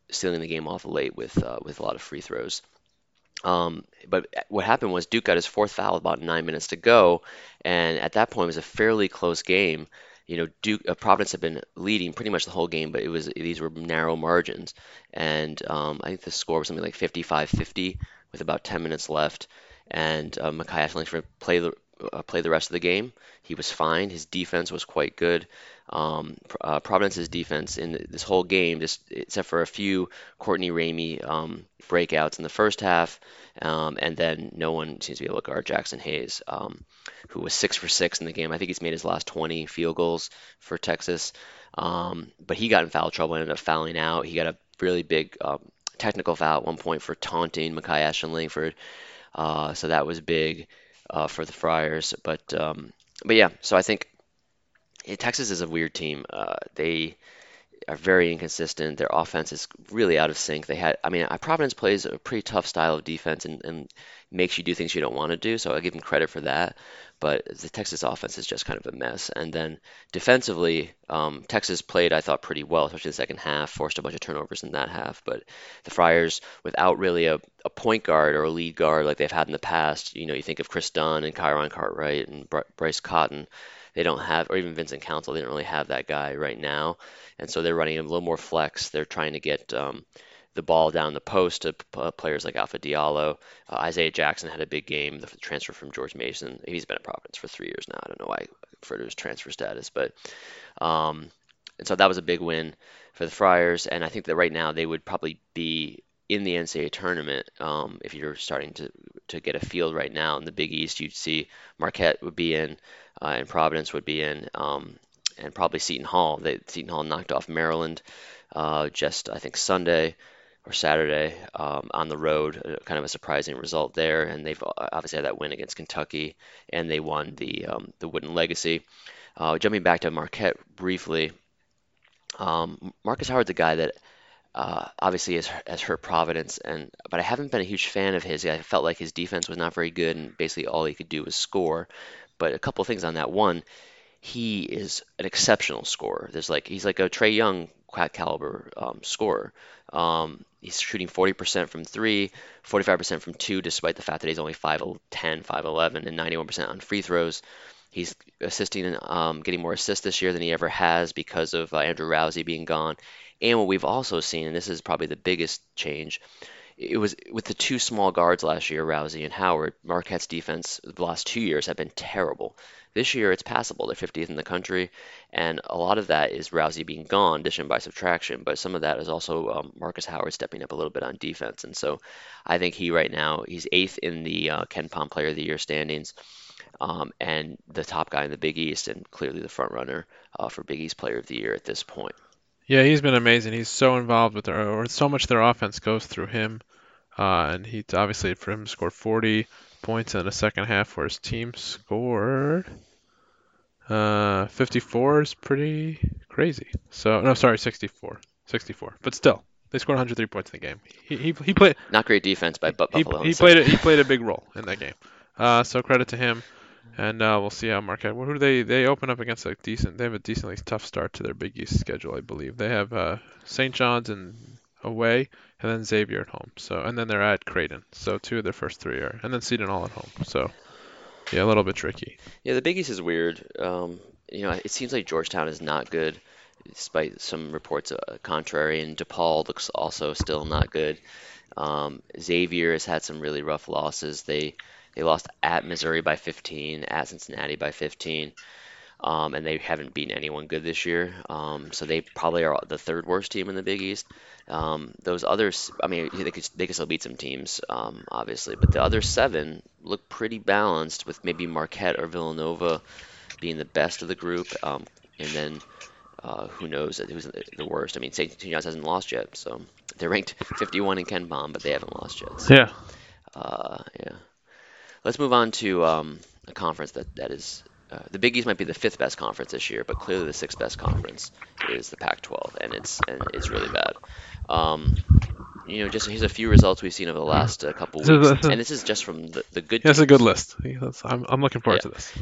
S1: the game off late with uh, with a lot of free throws. Um, but what happened was Duke got his fourth foul about nine minutes to go, and at that point it was a fairly close game. You know, Duke uh, Providence had been leading pretty much the whole game, but it was these were narrow margins, and um, I think the score was something like 55-50 with about 10 minutes left, and uh, Makai Ashton played the uh, played the rest of the game. He was fine. His defense was quite good. Um, uh, Providence's defense in this whole game, just except for a few Courtney Ramey um, breakouts in the first half, um, and then no one seems to be able to guard Jaxson Hayes, um, who was six for six in the game. I think he's made his last 20 field goals for Texas, um, but he got in foul trouble and ended up fouling out. He got a really big um, technical foul at one point for taunting Makai Ashton Langford, uh, so that was big uh, for the Friars. But um, but yeah, so I think Texas is a weird team. Uh, they are very inconsistent. Their offense is really out of sync. They had, I mean, Providence plays a pretty tough style of defense and, and makes you do things you don't want to do. So I give them credit for that. But the Texas offense is just kind of a mess. And then defensively, um, Texas played, I thought, pretty well, especially the second half. Forced a bunch of turnovers in that half. But the Friars, without really a, a point guard or a lead guard like they've had in the past, you know, you think of Kris Dunn and Kyron Cartwright and Bryce Cotton they don't have, or even Vincent Council, they don't really have that guy right now, and so they're running a little more flex. They're trying to get um, the ball down the post to p- players like Alpha Diallo. Uh, Isaiah Jackson had a big game, the transfer from George Mason. He's been at Providence for three years now. I don't know why to his transfer status, but um, and so that was a big win for the Friars. And I think that right now they would probably be in the NCAA tournament. Um, if you're starting to to get a field right now in the Big East, you'd see Marquette would be in uh, and Providence would be in, um, and probably Seton Hall. They, Seton Hall knocked off Maryland uh, just I think Sunday or Saturday um, on the road, uh, kind of a surprising result there. And they've uh, obviously had that win against Kentucky, and they won the um, the Wooden Legacy. Uh, jumping back to Marquette briefly, um, Markus Howard's a guy that uh, obviously has, has hurt Providence, and but I haven't been a huge fan of his. I felt like his defense was not very good, and basically all he could do was score. But a couple things on that. One, he is an exceptional scorer. There's like he's like a Trae Young caliber um, scorer. Um, he's shooting 40% from three, 45% from two, despite the fact that he's only 5'10, 5'11, and 91% on free throws. He's assisting and um, getting more assists this year than he ever has because of uh, Andrew Rowsey being gone. And what we've also seen, and this is probably the biggest change, it was with the two small guards last year, Rowsey and Howard. Marquette's defense the last two years have been terrible. This year it's passable. They're 50th in the country, and a lot of that is Rowsey being gone, addition by subtraction. But some of that is also um, Markus Howard stepping up a little bit on defense. And so I think he right now he's eighth in the uh, KenPom Player of the Year standings. Um, and the top guy in the Big East, and clearly the front runner uh, for Big East Player of the Year at this point.
S4: Yeah, he's been amazing. He's so involved with their, or so much their offense goes through him. Uh, and he obviously for him scored 40 points in the second half, where his team scored uh, 54 is pretty crazy. So no, sorry, 64, 64. But still, they scored 103 points in the game. He he, he played
S1: not great defense by Buffalo.
S4: He, he played a, he played a big role in that game. Uh, so credit to him. And uh, we'll see how Marquette. Who do they they open up against a decent? They have a decently tough start to their Big East schedule, I believe. They have uh, St. John's and away, and then Xavier at home. So and then they're at Creighton. So two of their first three are, and then Seton Hall at home. So yeah, a little bit tricky.
S1: Yeah, the Big East is weird. Um, you know, it seems like Georgetown is not good, despite some reports uh, contrary, and DePaul looks also still not good. Um, Xavier has had some really rough losses. They they lost at Missouri by 15, at Cincinnati by 15, um, and they haven't beaten anyone good this year. Um, so they probably are the third worst team in the Big East. Um, those others, I mean, they could they could still beat some teams, um, obviously, but the other seven look pretty balanced, with maybe Marquette or Villanova being the best of the group, um, and then. Uh, who knows who's the worst? I mean, St. John's hasn't lost yet, so they're ranked 51 in KenPom, but they haven't lost yet. So,
S4: Yeah.
S1: uh, yeah. Let's move on to um, a conference that, that is uh, the Big East might be the fifth best conference this year, but clearly the sixth best conference is the Pac-12, and it's and it's really bad. Um, you know, just here's a few results we've seen over the last uh, couple
S4: This
S1: weeks,
S4: is-
S1: and this is just from the, the good.
S4: That's it's a good list. I'm I'm looking forward
S1: Yeah.
S4: to this.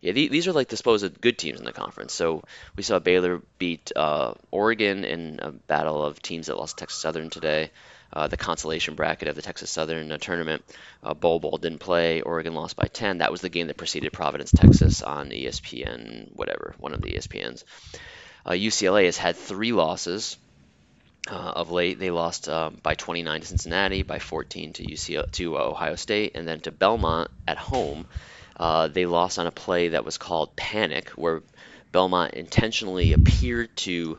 S1: Yeah, the- these are like the supposed good teams in the conference. So we saw Baylor beat uh, Oregon in a battle of teams that lost Texas Southern today. Uh, the consolation bracket of the Texas Southern uh, tournament. Uh, Bol Bol didn't play. Oregon lost by 10. That was the game that preceded Providence, Texas on ESPN, whatever, one of the ESPNs. Uh, UCLA has had three losses uh, of late. They lost um, by 29 to Cincinnati, by 14 to UCLA, to Ohio State, and then to Belmont at home. Uh, they lost on a play that was called panic, where Belmont intentionally appeared to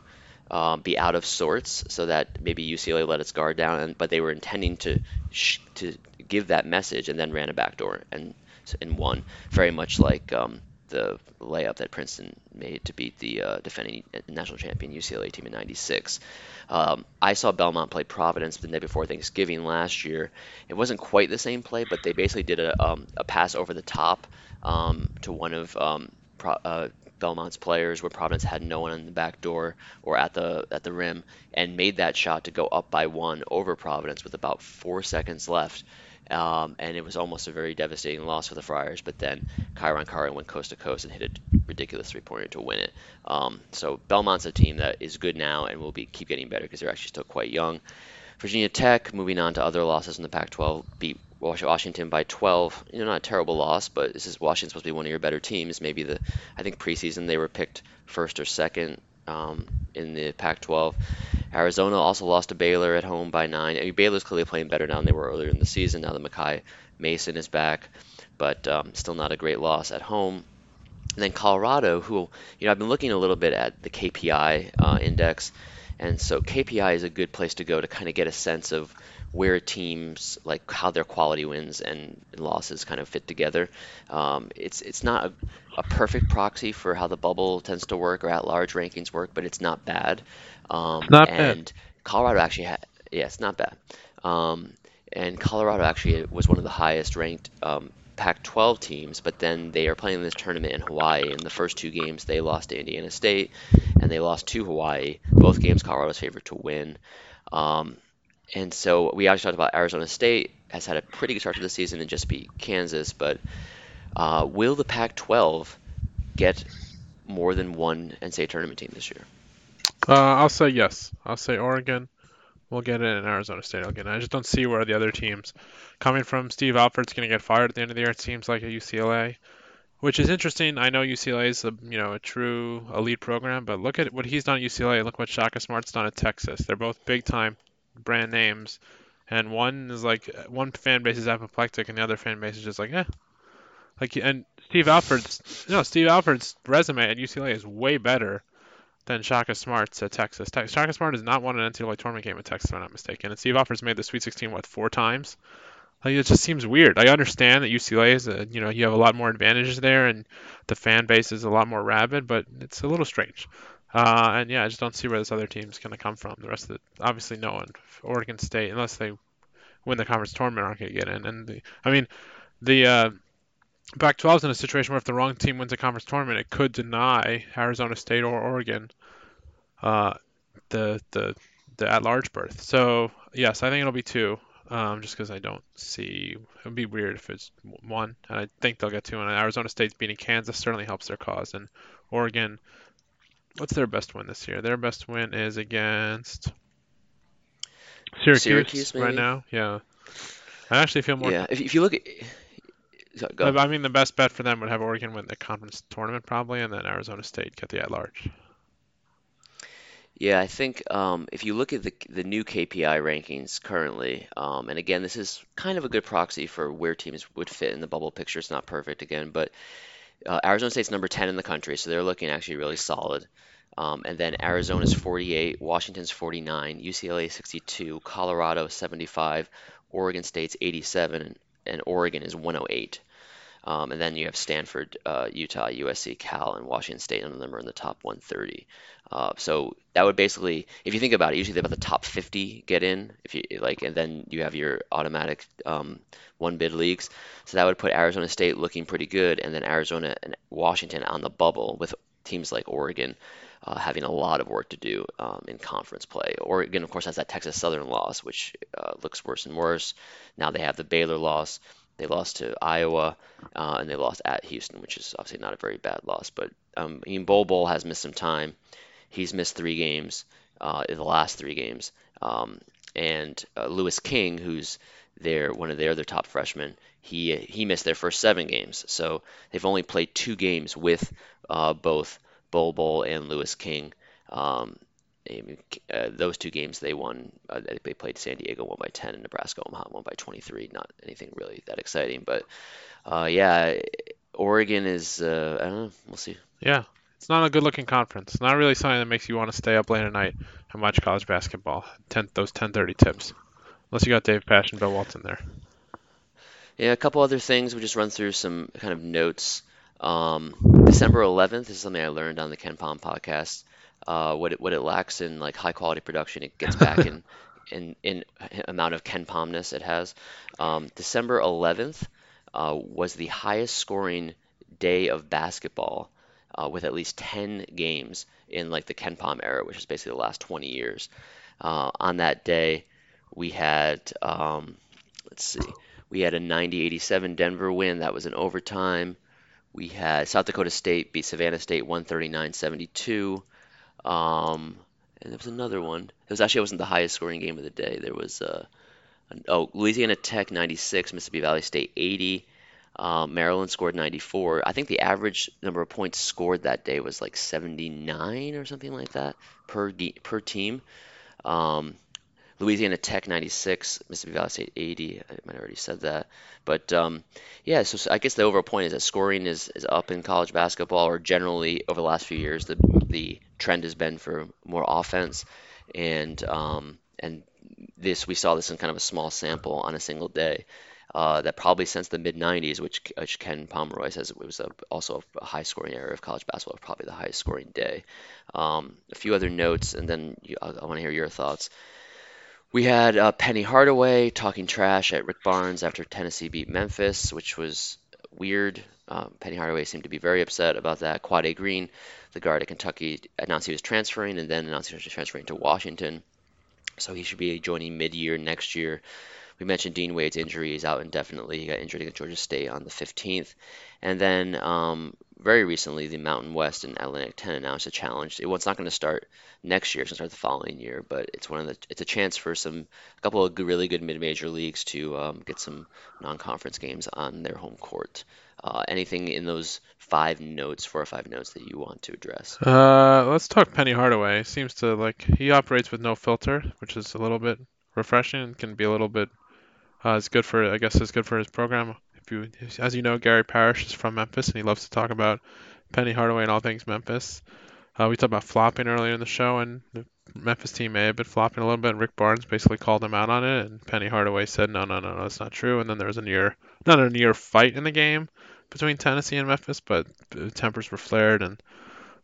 S1: um, be out of sorts, so that maybe UCLA let its guard down, and, but they were intending to sh- to give that message, and then ran a backdoor and and won, very much like um, the layup that Princeton made to beat the uh, defending national champion UCLA team in '96. Um, I saw Belmont play Providence the day before Thanksgiving last year. It wasn't quite the same play, but they basically did a, um, a pass over the top um, to one of um, Pro, uh, Belmont's players, where Providence had no one in the back door or at the at the rim, and made that shot to go up by one over Providence with about four seconds left. Um, and it was almost a very devastating loss for the Friars. But then Kyron Carter went coast to coast and hit a ridiculous three-pointer to win it. Um, so Belmont's a team that is good now and will be keep getting better because they're actually still quite young. Virginia Tech, moving on to other losses in the Pac-12, beat Wash- Washington by 12. You know, not a terrible loss, but this is Washington supposed to be one of your better teams. Maybe the I think preseason they were picked first or second um, in the Pac-12. Arizona also lost to Baylor at home by nine. I mean, Baylor's clearly playing better now than they were earlier in the season. Now that Makai Mason is back, but um, still not a great loss at home. And then Colorado, who you know, I've been looking a little bit at the KPI uh, index, and so KPI is a good place to go to kind of get a sense of where teams like how their quality wins and losses kind of fit together. Um, it's it's not a, a perfect proxy for how the bubble tends to work or at large rankings work, but it's not bad. Um,
S4: Not bad.
S1: and Colorado actually had yeah, it's not bad. Um, and Colorado actually was one of the highest ranked um, Pac-12 teams, but then they are playing this tournament in Hawaii. In the first two games, they lost to Indiana State, and they lost to Hawaii. Both games, Colorado's favored to win. Um, and so we actually talked about Arizona State has had a pretty good start to the season and just beat Kansas, but uh, will the Pac-12 get more than one NCAA tournament team this year?
S4: Uh, I'll say yes. I'll say Oregon will get it, and Arizona State it. I just don't see where the other teams, coming from Steve Alford's going to get fired at the end of the year. It seems like at UCLA, which is interesting. I know UCLA is a you know a true elite program, but look at what he's done at UCLA. Look what Shaka Smart's done at Texas. They're both big time brand names, and one is like one fan base is apoplectic, and the other fan base is just like eh. Like and Steve Alford's no Steve Alford's resume at UCLA is way better than Shaka Smart's at Texas. Te- Shaka Smart has not won an NCAA tournament game at Texas, if I'm not mistaken. And Steve Alford's made the Sweet 16 what four times. Like it just seems weird. I understand that UCLA is a, you know you have a lot more advantages there, and the fan base is a lot more rabid, but it's a little strange. Uh, and yeah, I just don't see where this other team's going to come from. The rest of it, obviously, no one. Oregon State, unless they win the conference tournament, aren't going to get in. And the, I mean, the uh, Pac-12 is in a situation where if the wrong team wins a conference tournament, it could deny Arizona State or Oregon uh, the the the at-large berth. So yes, I think it'll be two. um, just because I don't see it would be weird if it's one, and I think they'll get two. And Arizona State's beating Kansas certainly helps their cause. And Oregon, what's their best win this year? Their best win is against Syracuse,
S1: Syracuse,
S4: right now. Yeah, I actually feel more.
S1: Yeah, if, if you look at so, go.
S4: I mean, the best bet for them would have Oregon win the conference tournament probably, and then Arizona State get the at-large.
S1: Yeah, I think um, if you look at the the new KPI rankings currently, um, and again, this is kind of a good proxy for where teams would fit in the bubble picture. It's not perfect again, but uh, Arizona State's number 10 in the country, so they're looking actually really solid. Um, and then Arizona's 48, Washington's 49, UCLA 62, Colorado 75, Oregon State's 87, and, and Oregon is 108. Um, and then you have Stanford, uh, Utah, USC, Cal, and Washington State. None of them are in the top 130. Uh, so that would basically, if you think about it, usually about the top 50 get in. If you like, and then you have your automatic um, one bid leagues. So that would put Arizona State looking pretty good, and then Arizona and Washington on the bubble with teams like Oregon. Uh, having a lot of work to do um, in conference play. Oregon, of course, has that Texas Southern loss, which uh, looks worse and worse. Now they have the Baylor loss. They lost to Iowa, uh, and they lost at Houston, which is obviously not a very bad loss. But um, mean, Bol Bol has missed some time. He's missed three games uh, in the last three games. Um, and uh, Louis King, who's their one of their other top freshmen, he he missed their first seven games. So they've only played two games with uh, both Bol Bol and Louis King. Um, uh, those two games they won. Uh, they played San Diego one by 10 and Nebraska Omaha won by 23. Not anything really that exciting, but uh, yeah, Oregon is. Uh, I don't know. We'll see.
S4: Yeah, it's not a good-looking conference. Not really something that makes you want to stay up late at night and watch college basketball. 10, those 10:30 tips, unless you got Dave Pasch and Bill Walton there.
S1: Yeah, a couple other things. We just run through some kind of notes. Um, December 11th is something I learned on the KenPom podcast. Uh, what it what it lacks in like high quality production, it gets back in (laughs) in in amount of KenPomness it has. Um, December 11th uh, was the highest scoring day of basketball uh, with at least 10 games in like the KenPom era, which is basically the last 20 years. Uh, on that day, we had um, let's see, we had a 90-87 Denver win. That was in overtime. We had South Dakota State beat Savannah State 139-72. Um, and there was another one. It was actually it wasn't the highest scoring game of the day. There was uh, an, oh Louisiana Tech 96, Mississippi Valley State 80. Um, Maryland scored 94. I think the average number of points scored that day was like 79 or something like that per per team. Um, Louisiana Tech 96, Mississippi Valley State 80. I might have already said that, but um, yeah. So, I guess the overall point is that scoring is, is up in college basketball, or generally over the last few years, the the trend has been for more offense, and um, and this we saw this in kind of a small sample on a single day. Uh, that probably since the mid 90s, which, which Ken Pomeroy says it was a, also a high scoring era of college basketball, probably the highest scoring day. Um, a few other notes, and then you, I, I want to hear your thoughts. We had uh, Penny Hardaway talking trash at Rick Barnes after Tennessee beat Memphis, which was weird. Um, Penny Hardaway seemed to be very upset about that. Quade Green, the guard at Kentucky, announced he was transferring and then announced he was transferring to Washington. So he should be joining mid-year next year. We mentioned Dean Wade's injury. He's out indefinitely. He got injured against Georgia State on the 15th. And then um, very recently, the Mountain West and Atlantic 10 announced a challenge. It, well, it's not going to start next year; it's going to start the following year. But it's one of the it's a chance for some a couple of good, really good mid-major leagues to um, get some non-conference games on their home court. Uh, anything in those five notes, four or five notes that you want to address?
S4: Uh, let's talk Penny Hardaway. Seems to like he operates with no filter, which is a little bit refreshing and can be a little bit. Uh, it's good for I guess it's good for his program. If you, as you know, Gary Parrish is from Memphis and he loves to talk about Penny Hardaway and all things Memphis. Uh, we talked about flopping earlier in the show, and the Memphis team may have been flopping a little bit. Rick Barnes basically called them out on it, and Penny Hardaway said, "No, no, no, no, that's not true." And then there was a near, not a near fight in the game between Tennessee and Memphis, but tempers were flared, and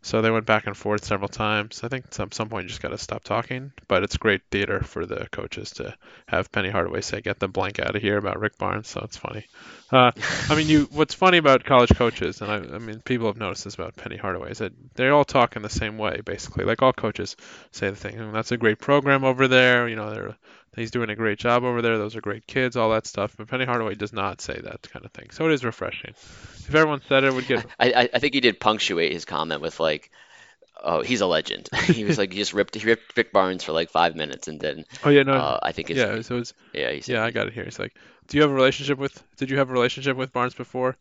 S4: so they went back and forth several times. I think at some point you just got to stop talking. But it's great theater for the coaches to have Penny Hardaway say, "Get the blank out of here" about Rick Barnes. So it's funny. Uh, I mean, you. (laughs) What's funny about college coaches, and I, I mean, people have noticed this about Penny Hardaway, is that they all talk in the same way, basically. Like all coaches say the thing. That's a great program over there. You know, they're He's doing a great job over there. Those are great kids, all that stuff. But Penny Hardaway does not say that kind of thing. So it is refreshing. If everyone said it, would get. (laughs)
S1: I, I think he did punctuate his comment with like, "Oh, he's a legend." (laughs) He was like, he just ripped he ripped Rick Barnes for like five minutes, and then
S4: Oh yeah, no.
S1: uh, I think it's
S4: yeah, so it's
S1: yeah he said
S4: yeah, I got it here. It's like, do you have a relationship with? Did you have a relationship with Barnes before?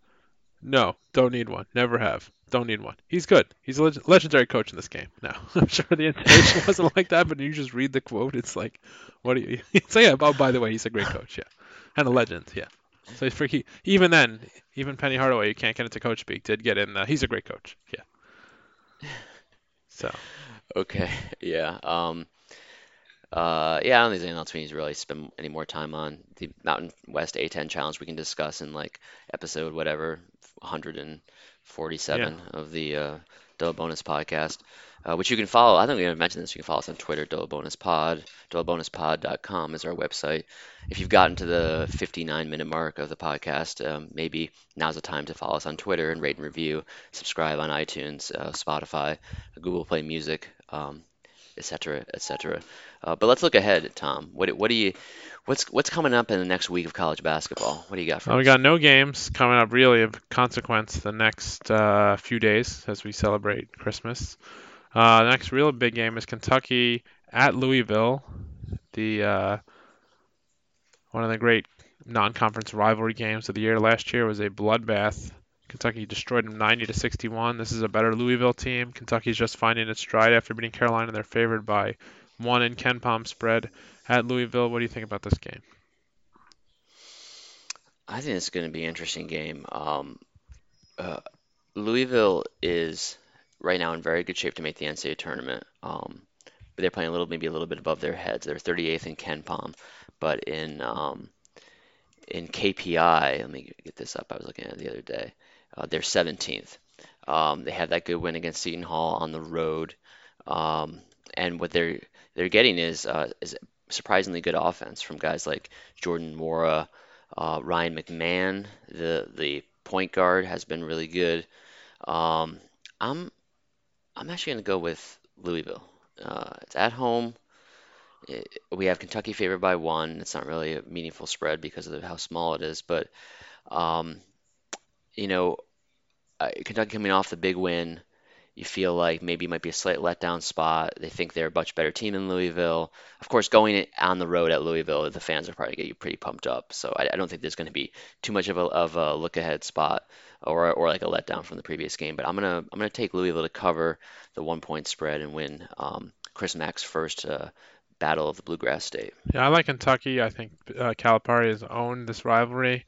S4: No, don't need one. Never have. Don't need one. He's good. He's a leg- legendary coach in this game. Now, (laughs) I'm sure the intonation (laughs) wasn't like that, but you just read the quote. It's like, what do you (laughs) say? Yeah, oh, by the way, he's a great coach. Yeah, and a legend. Yeah. So he's freaky. Even then, even Penny Hardaway, you can't get into coach speak. Did get in. Uh, he's a great coach. Yeah. So
S1: Okay, yeah. Um, uh, yeah, I don't think there's anything else we need to really spend any more time on. The Mountain West A10 challenge we can discuss in like episode whatever, 147 of the uh, Double Bonus podcast, uh, which you can follow. I think we mentioned this. You can follow us on Twitter, Double Bonus Pod. DoubleBonusPod.com is our website. If you've gotten to the 59 minute mark of the podcast, um, maybe now's the time to follow us on Twitter and rate and review, subscribe on iTunes, uh, Spotify, Google Play Music, um, et cetera, et cetera. Uh, but let's look ahead, Tom. What what do you what's what's coming up in the next week of college basketball? What do you got for
S4: well, we got no games coming up really of consequence the next uh, few days as we celebrate Christmas. Uh, the next real big game is Kentucky at Louisville. The uh, one of the great non-conference rivalry games of the year. Last year was a bloodbath. Kentucky destroyed them 90 to 61. This is a better Louisville team. Kentucky's just finding its stride after beating Carolina. They're favored by one in KenPom spread at Louisville. What do you think about this game?
S1: I think it's going to be an interesting game. Um, uh, Louisville is right now in very good shape to make the NCAA tournament. Um, but they're playing a little, maybe a little bit above their heads. They're 38th in KenPom, but in um, in KPI, let me get this up. I was looking at it the other day. Uh, they're 17th. Um, they had that good win against Seton Hall on the road, um, and what they're they're getting is uh, is surprisingly good offense from guys like Jordan Nwora, uh, Ryan McMahon. The the point guard has been really good. Um, I'm I'm actually going to go with Louisville. Uh, it's at home. It, we have Kentucky favored by one. It's not really a meaningful spread because of how small it is, but um, you know, uh, Kentucky coming off the big win, you feel like maybe it might be a slight letdown spot. They think they're a much better team than Louisville. Of course, going on the road at Louisville, the fans are probably get you pretty pumped up. So I, I don't think there's going to be too much of a, of a look ahead spot or or like a letdown from the previous game. But I'm gonna I'm gonna take Louisville to cover the one point spread and win um, Chris Mack's first uh, battle of the Bluegrass State.
S4: Yeah, I like Kentucky. I think uh, Calipari has owned this rivalry.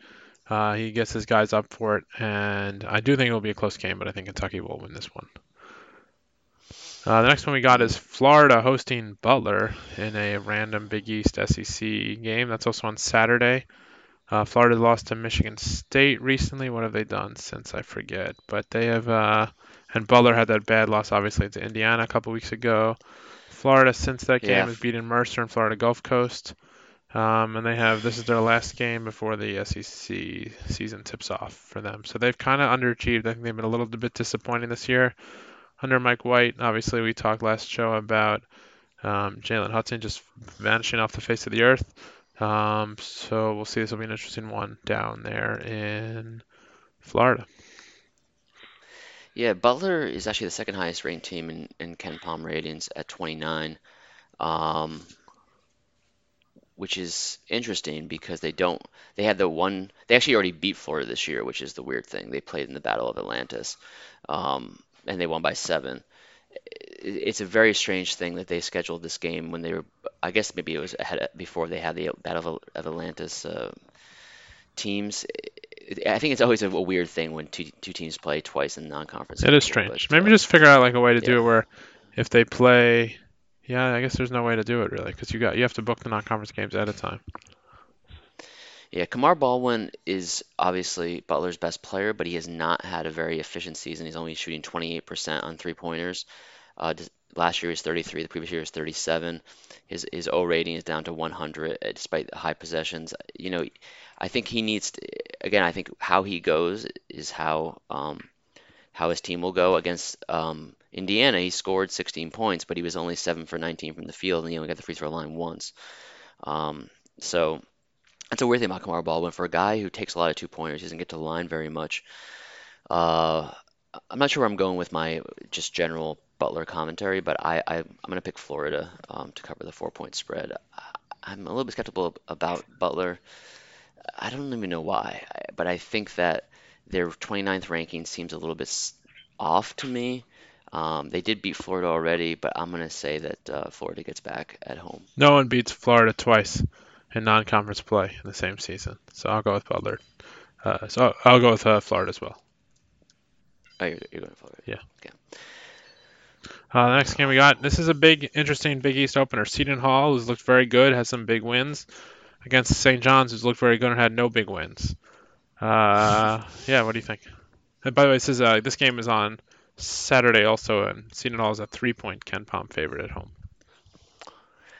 S4: Uh, he gets his guys up for it, and I do think it will be a close game, but I think Kentucky will win this one. Uh, the next one we got is Florida hosting Butler in a random Big East SEC game. That's also on Saturday. Uh, Florida lost to Michigan State recently. What have they done since? I forget. But they have, uh, and Butler had that bad loss, obviously, to Indiana a couple weeks ago. Florida, since that game,
S1: Yeah.
S4: has beaten Mercer and Florida Gulf Coast. Um, and they have this is their last game before the SEC season tips off for them. So they've kind of underachieved. I think they've been a little bit disappointing this year under Mike White. Obviously, we talked last show about um, Jalen Hudson just vanishing off the face of the earth. Um, so we'll see. This will be an interesting one down there in Florida.
S1: Yeah, Butler is actually the second highest ranked team in, in KenPom ratings at 29, um, which is interesting because they don't, they had the one, they actually already beat Florida this year, which is the weird thing. They played in the Battle of Atlantis, um, and they won by seven. It's a very strange thing that they scheduled this game when they were, I guess maybe it was ahead before they had the Battle of, of Atlantis uh, teams. I think it's always a, weird thing when two two teams play twice in non-conference.
S4: It is
S1: schedule,
S4: strange. Maybe
S1: uh,
S4: just figure out like a way to do it where if they play, yeah, I guess there's no way to do it really because you got you have to book the non-conference games at a time.
S1: Yeah, Kamar Baldwin is obviously Butler's best player, but he has not had a very efficient season. He's only shooting 28% on three-pointers. Uh, last year he was 33, the previous year was 37. His his O rating is down to 100 uh, despite the high possessions. You know, I think he needs to, again, I think how he goes is how um, how his team will go against um, Indiana. He scored 16 points, but he was only 7 for 19 from the field, and he only got the free throw line once. Um, so that's a weird thing about Kamar Baldwin. For a guy who takes a lot of two pointers, he doesn't get to the line very much. Uh, I'm not sure where I'm going with my just general Butler commentary, but I, I I'm going to pick Florida um, to cover the four point spread. I, I'm a little bit skeptical about Butler. I don't even know why, but I think that their 29th ranking seems a little bit off to me. Um, they did beat Florida already, but I'm going to say that uh, Florida gets back at home.
S4: No one beats Florida twice in non-conference play in the same season, so I'll go with Butler. Uh, so I'll go with uh, Florida as well.
S1: Oh, you're, you're going to Florida.
S4: Yeah.
S1: Okay.
S4: Uh, the next game we got. This is a big, interesting Big East opener. Seton Hall, who's looked very good, has some big wins against St. John's, who's looked very good and had no big wins. Uh, yeah, what do you think? And by the way, this is uh, this game is on Saturday also, and Seton Hall is a three-point KenPom favorite at home.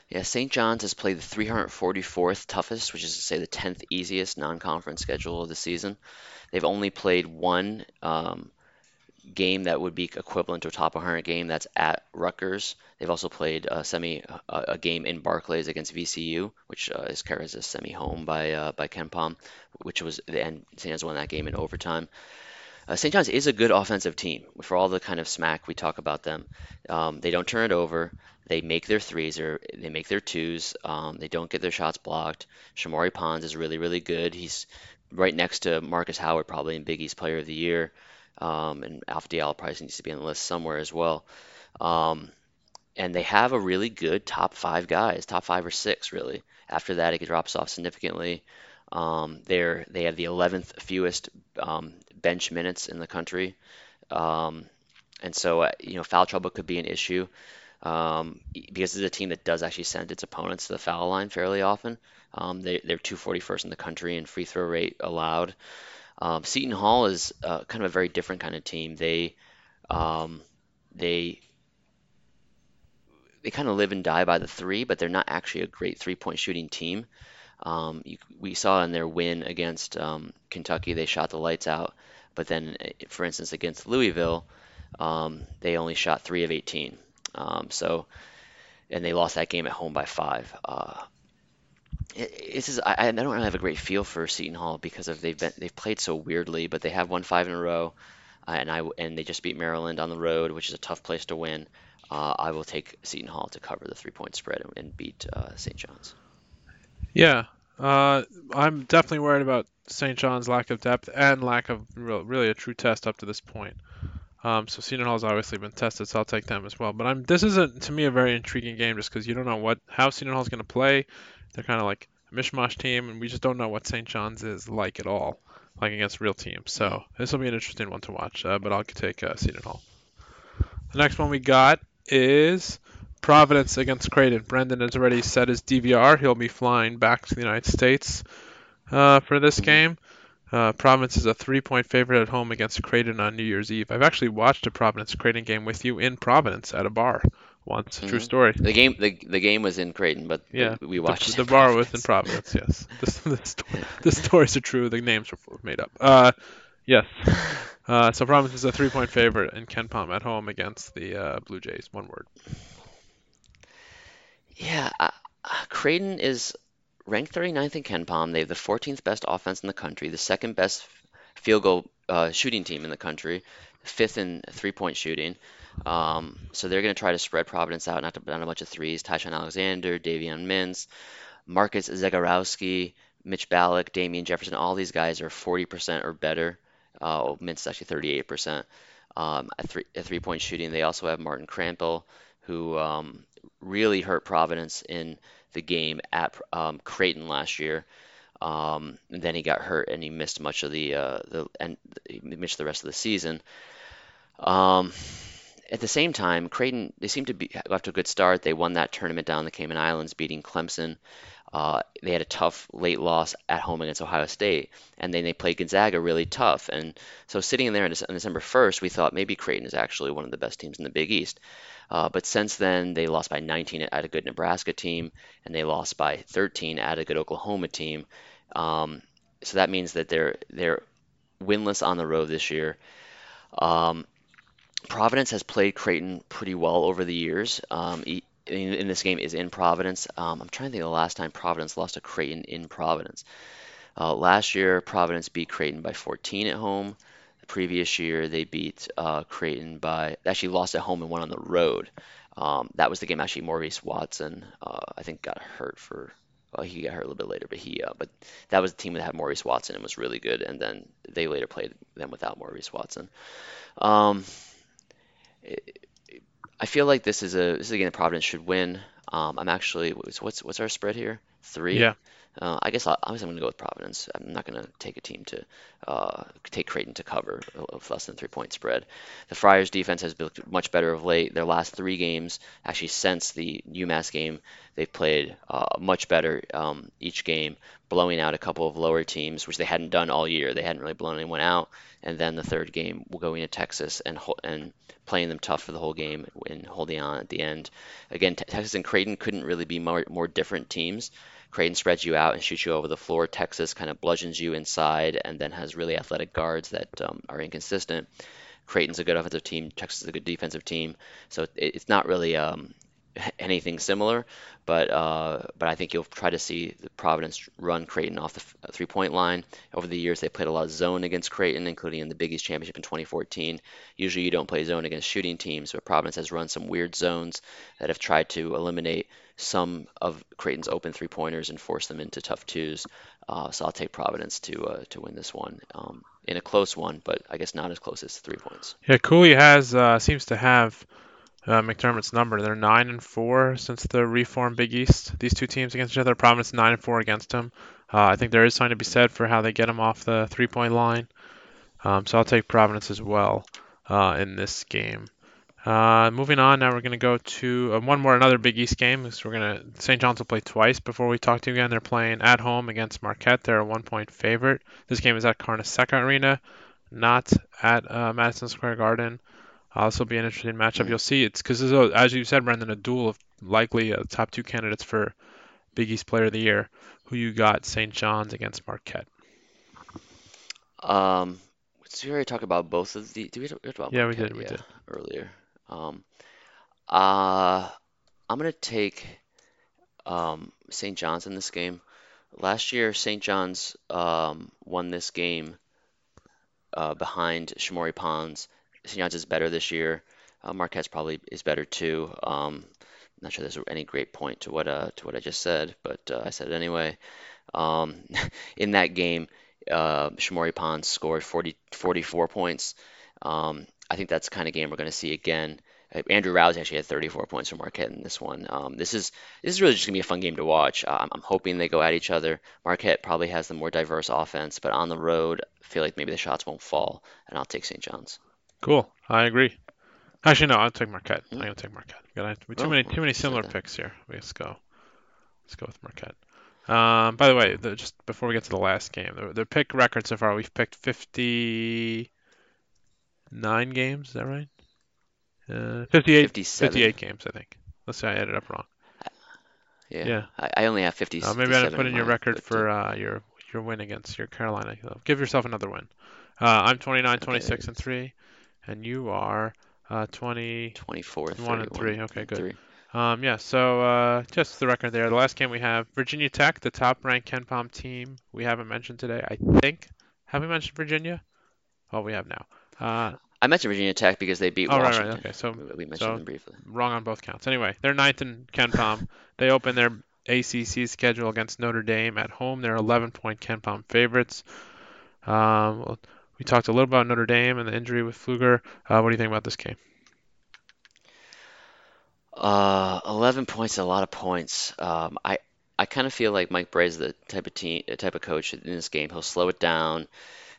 S1: Yeah, St. John's has played the 344th toughest, which is to say the 10th easiest non-conference schedule of the season. They've only played one um, game that would be equivalent to a top 100 game. That's at Rutgers. They've also played a semi a, a game in Barclays against VCU, which uh, is carried as a semi home by uh, by KenPom, which was the end. St. John's won that game in overtime. Uh, St. John's is a good offensive team for all the kind of smack we talk about them. Um, they don't turn it over. They make their threes or they make their twos. Um, they don't get their shots blocked. Shamorie Ponds is really, really good. He's right next to Markus Howard, probably in Big East Player of the Year. Um, and Alpha Diallo probably needs to be on the list somewhere as well. Um, and they have a really good top five guys, top five or six, really. After that, it drops off significantly. Um, they're they have the 11th fewest um, bench minutes in the country, um, and so uh, you know foul trouble could be an issue um, because it's a team that does actually send its opponents to the foul line fairly often. Um, they, they're 241st in the country in free throw rate allowed. Um, Seton Hall is uh, kind of a very different kind of team. They um, they they kind of live and die by the three, but they're not actually a great three point shooting team. Um, you, we saw in their win against um, Kentucky, they shot the lights out, but then, eh, for instance, against Louisville, um, they only shot three of 18. Um, so, and they lost that game at home by five. Uh, this is I, I don't really have a great feel for Seton Hall because of they've been they've played so weirdly, but they have won five in a row, uh, and I and they just beat Maryland on the road, which is a tough place to win. Uh, I will take Seton Hall to cover the three point spread and, and beat uh, St. John's.
S4: Yeah, uh, I'm definitely worried about St. John's lack of depth and lack of real, really a true test up to this point. Um, so Seton Hall's obviously been tested, so I'll take them as well. But I'm this is a, to me a very intriguing game just because you don't know what how Seton Hall's going to play. They're kind of like a mishmash team, and we just don't know what St. John's is like at all, like against real teams. So this will be an interesting one to watch. Uh, but I'll take uh, Seton Hall. The next one we got is Providence against Creighton. Brendan has already set his DVR. He'll be flying back to the United States uh, for this game. Uh, Providence is a three-point favorite at home against Creighton on New Year's Eve. I've actually watched a Providence Creighton game with you in Providence at a bar once. Mm-hmm. True story.
S1: The game, the, the game was in Creighton, but yeah, we watched
S4: the, the bar was in Providence. Yes, (laughs) the, the, the, stories are true. The names were made up. Uh, yes. Uh, so Providence is a three-point favorite in KenPom at home against the uh, Blue Jays. One word.
S1: Yeah, uh, Creighton is ranked 39th in KenPom. They have the 14th best offense in the country, the second best field goal uh, shooting team in the country, fifth in three-point shooting. Um, so they're going to try to spread Providence out, not to put on a bunch of threes. Ty-Shon Alexander, Davion Mintz, Marcus Zegarowski, Mitch Ballock, Damien Jefferson. All these guys are 40% or better. Uh, Mintz is actually 38%. Um, at, three, at three-point shooting, they also have Martin Krampelj, who um, really hurt Providence in the game at um, Creighton last year. Um, and then he got hurt and he missed much of the uh, the and he missed the rest of the season. Um, at the same time, Creighton they seem to be left a good start. They won that tournament down in the Cayman Islands, beating Clemson. Uh, they had a tough late loss at home against Ohio State, and then they played Gonzaga really tough. And so sitting in there on December 1st, we thought maybe Creighton is actually one of the best teams in the Big East. Uh, but since then, they lost by 19 at a good Nebraska team, and they lost by 13 at a good Oklahoma team. Um, so that means that they're they're winless on the road this year. Um, Providence has played Creighton pretty well over the years. Um, in, in this game is in Providence. Um, I'm trying to think of the last time Providence lost to Creighton in Providence. Uh, last year, Providence beat Creighton by 14 at home. The previous year, they beat uh, Creighton by actually lost at home and won on the road. Um, that was the game actually Maurice Watson, uh, I think, got hurt for. Well, he got hurt a little bit later, but he, uh, but that was the team that had Maurice Watson and was really good. And then they later played them without Maurice Watson. Um, it, I feel like this is a this is a game that Providence should win. Um, I'm actually what's what's our spread here? Three.
S4: Yeah.
S1: Uh, I guess I, I am going to go with Providence. I'm not going to take a team to uh, take Creighton to cover with less than three point spread. The Friars defense has been much better of late. Their last three games, actually since the UMass game, they've played uh, much better um, each game, blowing out a couple of lower teams, which they hadn't done all year. They hadn't really blown anyone out. And then the third game, going to Texas and and playing them tough for the whole game and holding on at the end. Again, Texas and Creighton couldn't really be more, more different teams. Creighton spreads you out and shoots you over the floor. Texas kind of bludgeons you inside and then has really athletic guards that um, are inconsistent. Creighton's a good offensive team. Texas is a good defensive team. So it, it's not really um, anything similar, but uh, but I think you'll try to see Providence run Creighton off the three-point line. Over the years, they played a lot of zone against Creighton, including in the Big East Championship in 2014. Usually, you don't play zone against shooting teams, but Providence has run some weird zones that have tried to eliminate some of Creighton's open three-pointers and force them into tough twos. Uh, so I'll take Providence to uh, to win this one um, in a close one, but I guess not as close as three points.
S4: Yeah, Cooley has uh, seems to have uh, McDermott's number. They're nine and four since the reformed Big East. These two teams against each other. Providence nine and four against them. Uh, I think there is something to be said for how they get them off the three-point line. Um, so I'll take Providence as well uh, in this game. Uh, moving on, now we're going to go to uh, one more another Big East game. So we're going to St. John's will play twice before we talk to you again. They're playing at home against Marquette. They're a one-point favorite. This game is at Carnesecca Arena, not at uh, Madison Square Garden. Uh, this will be an interesting matchup. You'll see it's because, as you said, Brendan, a duel of likely uh, top two candidates for Big East Player of the Year. Who you got? St. John's against Marquette.
S1: Um, so we already talked about both of the. Did we talk about
S4: yeah,
S1: Marquette?
S4: we did. We
S1: yeah,
S4: did
S1: earlier. Um, uh, I'm gonna take um, St. John's in this game. Last year, St. John's um, won this game uh, behind Shamorie Ponds John's is better this year. Uh, Marquette's probably is better too. Um, not sure there's any great point to what uh, to what I just said, but uh, I said it anyway. Um, (laughs) in that game, uh, Shamorie Ponds scored 40, 44 points. Um, I think that's the kind of game we're going to see again. Uh, Andrew Rowsey actually had 34 points for Marquette in this one. Um, this is this is really just gonna be a fun game to watch. Uh, I'm, I'm, hoping they go at each other. Marquette probably has the more diverse offense, but on the road, I feel like maybe the shots won't fall, and I'll take St. John's.
S4: Cool. I agree. Actually, no. I'll take Marquette. I'm gonna take Marquette. Got too
S1: Oh,
S4: many too many similar
S1: that.
S4: picks here. Let's go. Let's go with Marquette. Um, by the way, the, just before we get to the last game, the, the pick record so far, we've picked 59 games. Is that right? Uh, 58, 58 games, I think. Let's say I added up wrong.
S1: Yeah.
S4: Yeah.
S1: I, I only have 50.
S4: Uh, maybe I didn't put in your record
S1: but,
S4: for
S1: uh,
S4: uh, your your win against your Carolina. Give yourself another win. Uh, I'm 29, 26, and three, and you are uh, 20.
S1: 24,
S4: 1 and 3. okay, good.
S1: three.
S4: Um, yeah, so uh, just the record there. The last game we have Virginia Tech, the top ranked KenPom team. We haven't mentioned today, I think. Have we mentioned Virginia? Oh, we have now. Uh,
S1: I mentioned Virginia Tech because they beat
S4: oh, right,
S1: Washington.
S4: right. Okay, so
S1: We- mentioned
S4: so
S1: them briefly.
S4: wrong on both counts. Anyway, they're ninth in KenPom. they open their ACC schedule against Notre Dame at home. They're 11 point KenPom favorites. Um, well, we talked a little about Notre Dame and the injury with Pflueger. Uh, what do you think about this game?
S1: Uh, 11 points a lot of points. Um, I I kind of feel like Mike Brey's the type of team, type of coach in this game. He'll slow it down.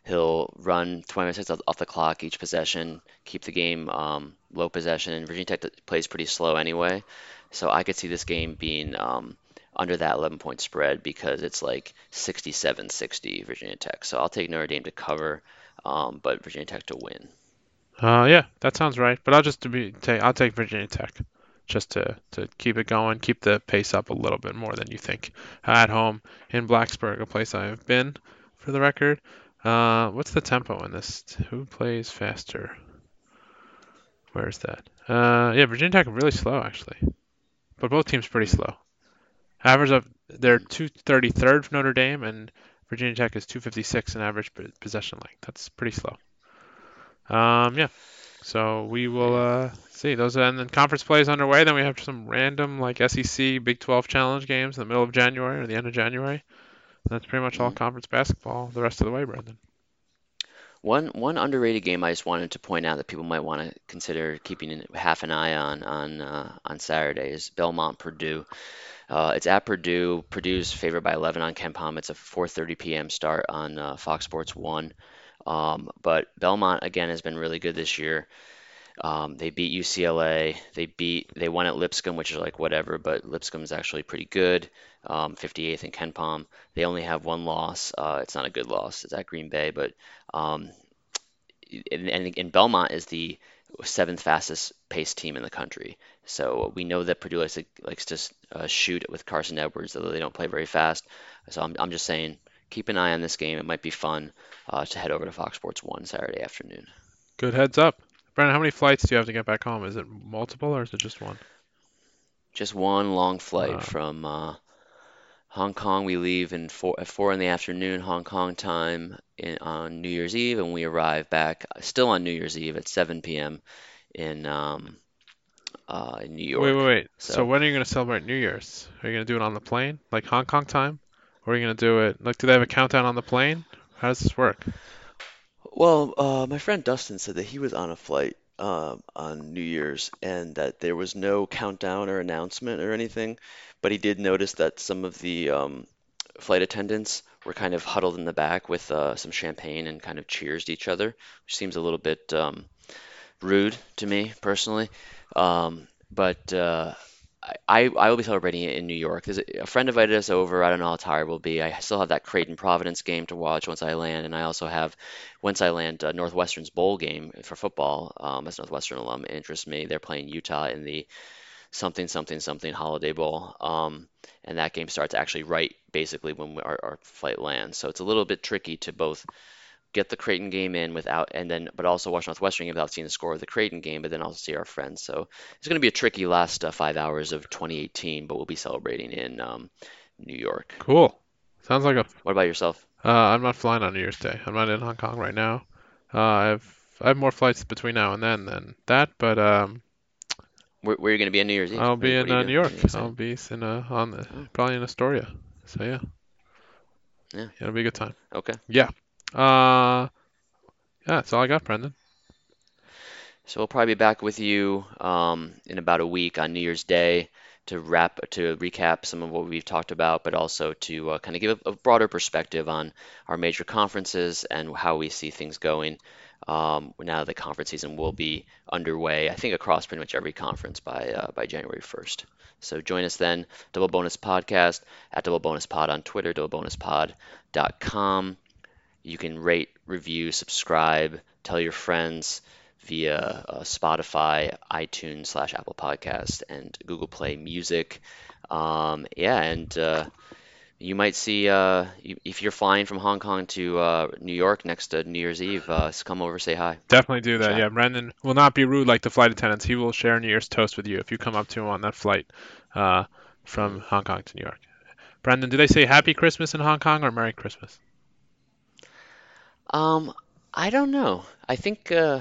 S1: He'll run 20 minutes off the clock each possession, keep the game um, low possession. Virginia Tech plays pretty slow anyway, so I could see this game being um, under that 11 point spread because it's like 67-60 Virginia Tech. So I'll take Notre Dame to cover, um, but Virginia Tech to win.
S4: Uh, yeah, that sounds right. But I'll just be take I'll take Virginia Tech, just to to keep it going, keep the pace up a little bit more than you think. At home in Blacksburg, a place I have been, for the record. Uh, what's the tempo in this? Who plays faster? Where's that? Uh, yeah, Virginia Tech really slow actually, but both teams pretty slow. Average of they're 233rd for Notre Dame, and Virginia Tech is 256 in average possession length. That's pretty slow. Um, yeah. So we will uh, see those, and then conference play is underway. Then we have some random like SEC Big 12 challenge games in the middle of January or the end of January. That's pretty much all
S1: Mm-hmm.
S4: conference basketball the rest of the way, Brendan.
S1: One one underrated game I just wanted to point out that people might want to consider keeping half an eye on on uh, on Saturday is Belmont Purdue. Uh, it's at Purdue. Purdue's favored by 11 on KenPom. It's a 4:30 p.m. start on uh, Fox Sports One. Um, but Belmont again has been really good this year. Um, they beat UCLA. They beat they won at Lipscomb, which is like whatever, but Lipscomb is actually pretty good. Um, 58th in KenPom. They only have one loss. Uh, it's not a good loss. It's at Green Bay, but um, and, and, and Belmont is the seventh fastest paced team in the country. So we know that Purdue likes to, likes to uh, shoot with Carson Edwards, although they don't play very fast. So I'm, I'm just saying, keep an eye on this game. It might be fun uh, to head over to Fox Sports 1 Saturday afternoon.
S4: Good heads up. Brendan, how many flights do you have to get back home? Is it multiple or is it just one?
S1: Just one long flight
S4: Wow.
S1: from uh, Hong Kong. We leave in four, at four in the afternoon Hong Kong time in, on New Year's Eve, and we arrive back still on New Year's Eve at 7 p.m. in um, uh, in New
S4: Wait, wait, wait. So,
S1: So-
S4: when are you going to celebrate New Year's? Are you going to do it on the plane, like Hong Kong time? Or are you going to do it, like, do they have a countdown on the plane? How does this work?
S1: Well, uh, my friend Dustin said that he was on a flight um, on New Year's and that there was no countdown or announcement or anything, but he did notice that some of the um, flight attendants were kind of huddled in the back with uh, some champagne and kind of cheers to each other, which seems a little bit um, rude to me personally. Um, but uh, I, I will be celebrating it in New York. There's a, a friend invited us over. I don't know how tired we'll be. I still have that Creighton Providence game to watch once I land, and I also have once I land uh, Northwestern's bowl game for football. Um, as Northwestern alum, interests me. They're playing Utah in the something something something Holiday Bowl, um, and that game starts actually right basically when we, our, our flight lands. So it's a little bit tricky to both get the Creighton game in without, and then but also watch Northwestern game without seeing the score of the Creighton game, but then also see our friends. So it's going to be a tricky last uh, five hours of 2018, but we'll be celebrating in um, New York.
S4: Cool. Sounds like a.
S1: What about yourself?
S4: Uh, I'm not flying on New Year's Day. I'm not in Hong Kong right now. Uh, I have I have more flights between now and then than that, but um,
S1: Where, where are you going to be on New Year's Eve?
S4: I'll be in uh, New? York.
S1: What are you
S4: I'll be in uh, on the
S1: Oh.
S4: probably in Astoria. So yeah,
S1: Yeah.
S4: it'll be a good time.
S1: Okay.
S4: Uh, yeah, that's all I got, Brendan.
S1: So we'll probably be back with you um, in about a week on New Year's Day to wrap to recap some of what we've talked about, but also to uh, kind of give a, a broader perspective on our major conferences and how we see things going. Um, now that the conference season will be underway, I think across pretty much every conference by uh, by January 1st. So join us then, Double Bonus Podcast at Double Bonus Pod on Twitter, doublebonuspod.com. You can rate, review, subscribe, tell your friends via uh, Spotify, iTunes slash Apple Podcast, and Google Play Music. Um, yeah, and uh, you might see uh, if you're flying from Hong Kong to uh, New York next to New Year's Eve, uh, come over, say hi.
S4: Definitely do that.
S1: Chat.
S4: Yeah, Brendan will not be rude like the flight attendants. He will share New Year's toast with you if you come up to him on that flight uh, from Hong Kong to New York. Brendan, do they say Happy Christmas in Hong Kong or Merry Christmas?
S1: Um, I don't know. I think uh,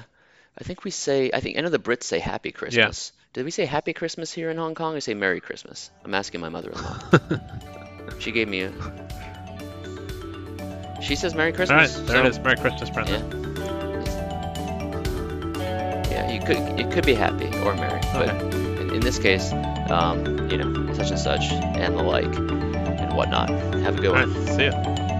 S1: I think we say I think I know the Brits say Happy Christmas. Did we say Happy Christmas here in Hong Kong or say Merry Christmas? I'm asking my mother-in-law. (laughs) she gave me a. She says Merry
S4: All
S1: Christmas.
S4: right, there
S1: so-
S4: it is. Merry Christmas, Brendan.
S1: Yeah, you could it could be happy or merry, but
S4: Okay.
S1: in, in this case, um, you know, such and such and the like and whatnot. Have a good
S4: All
S1: one.
S4: right, see ya.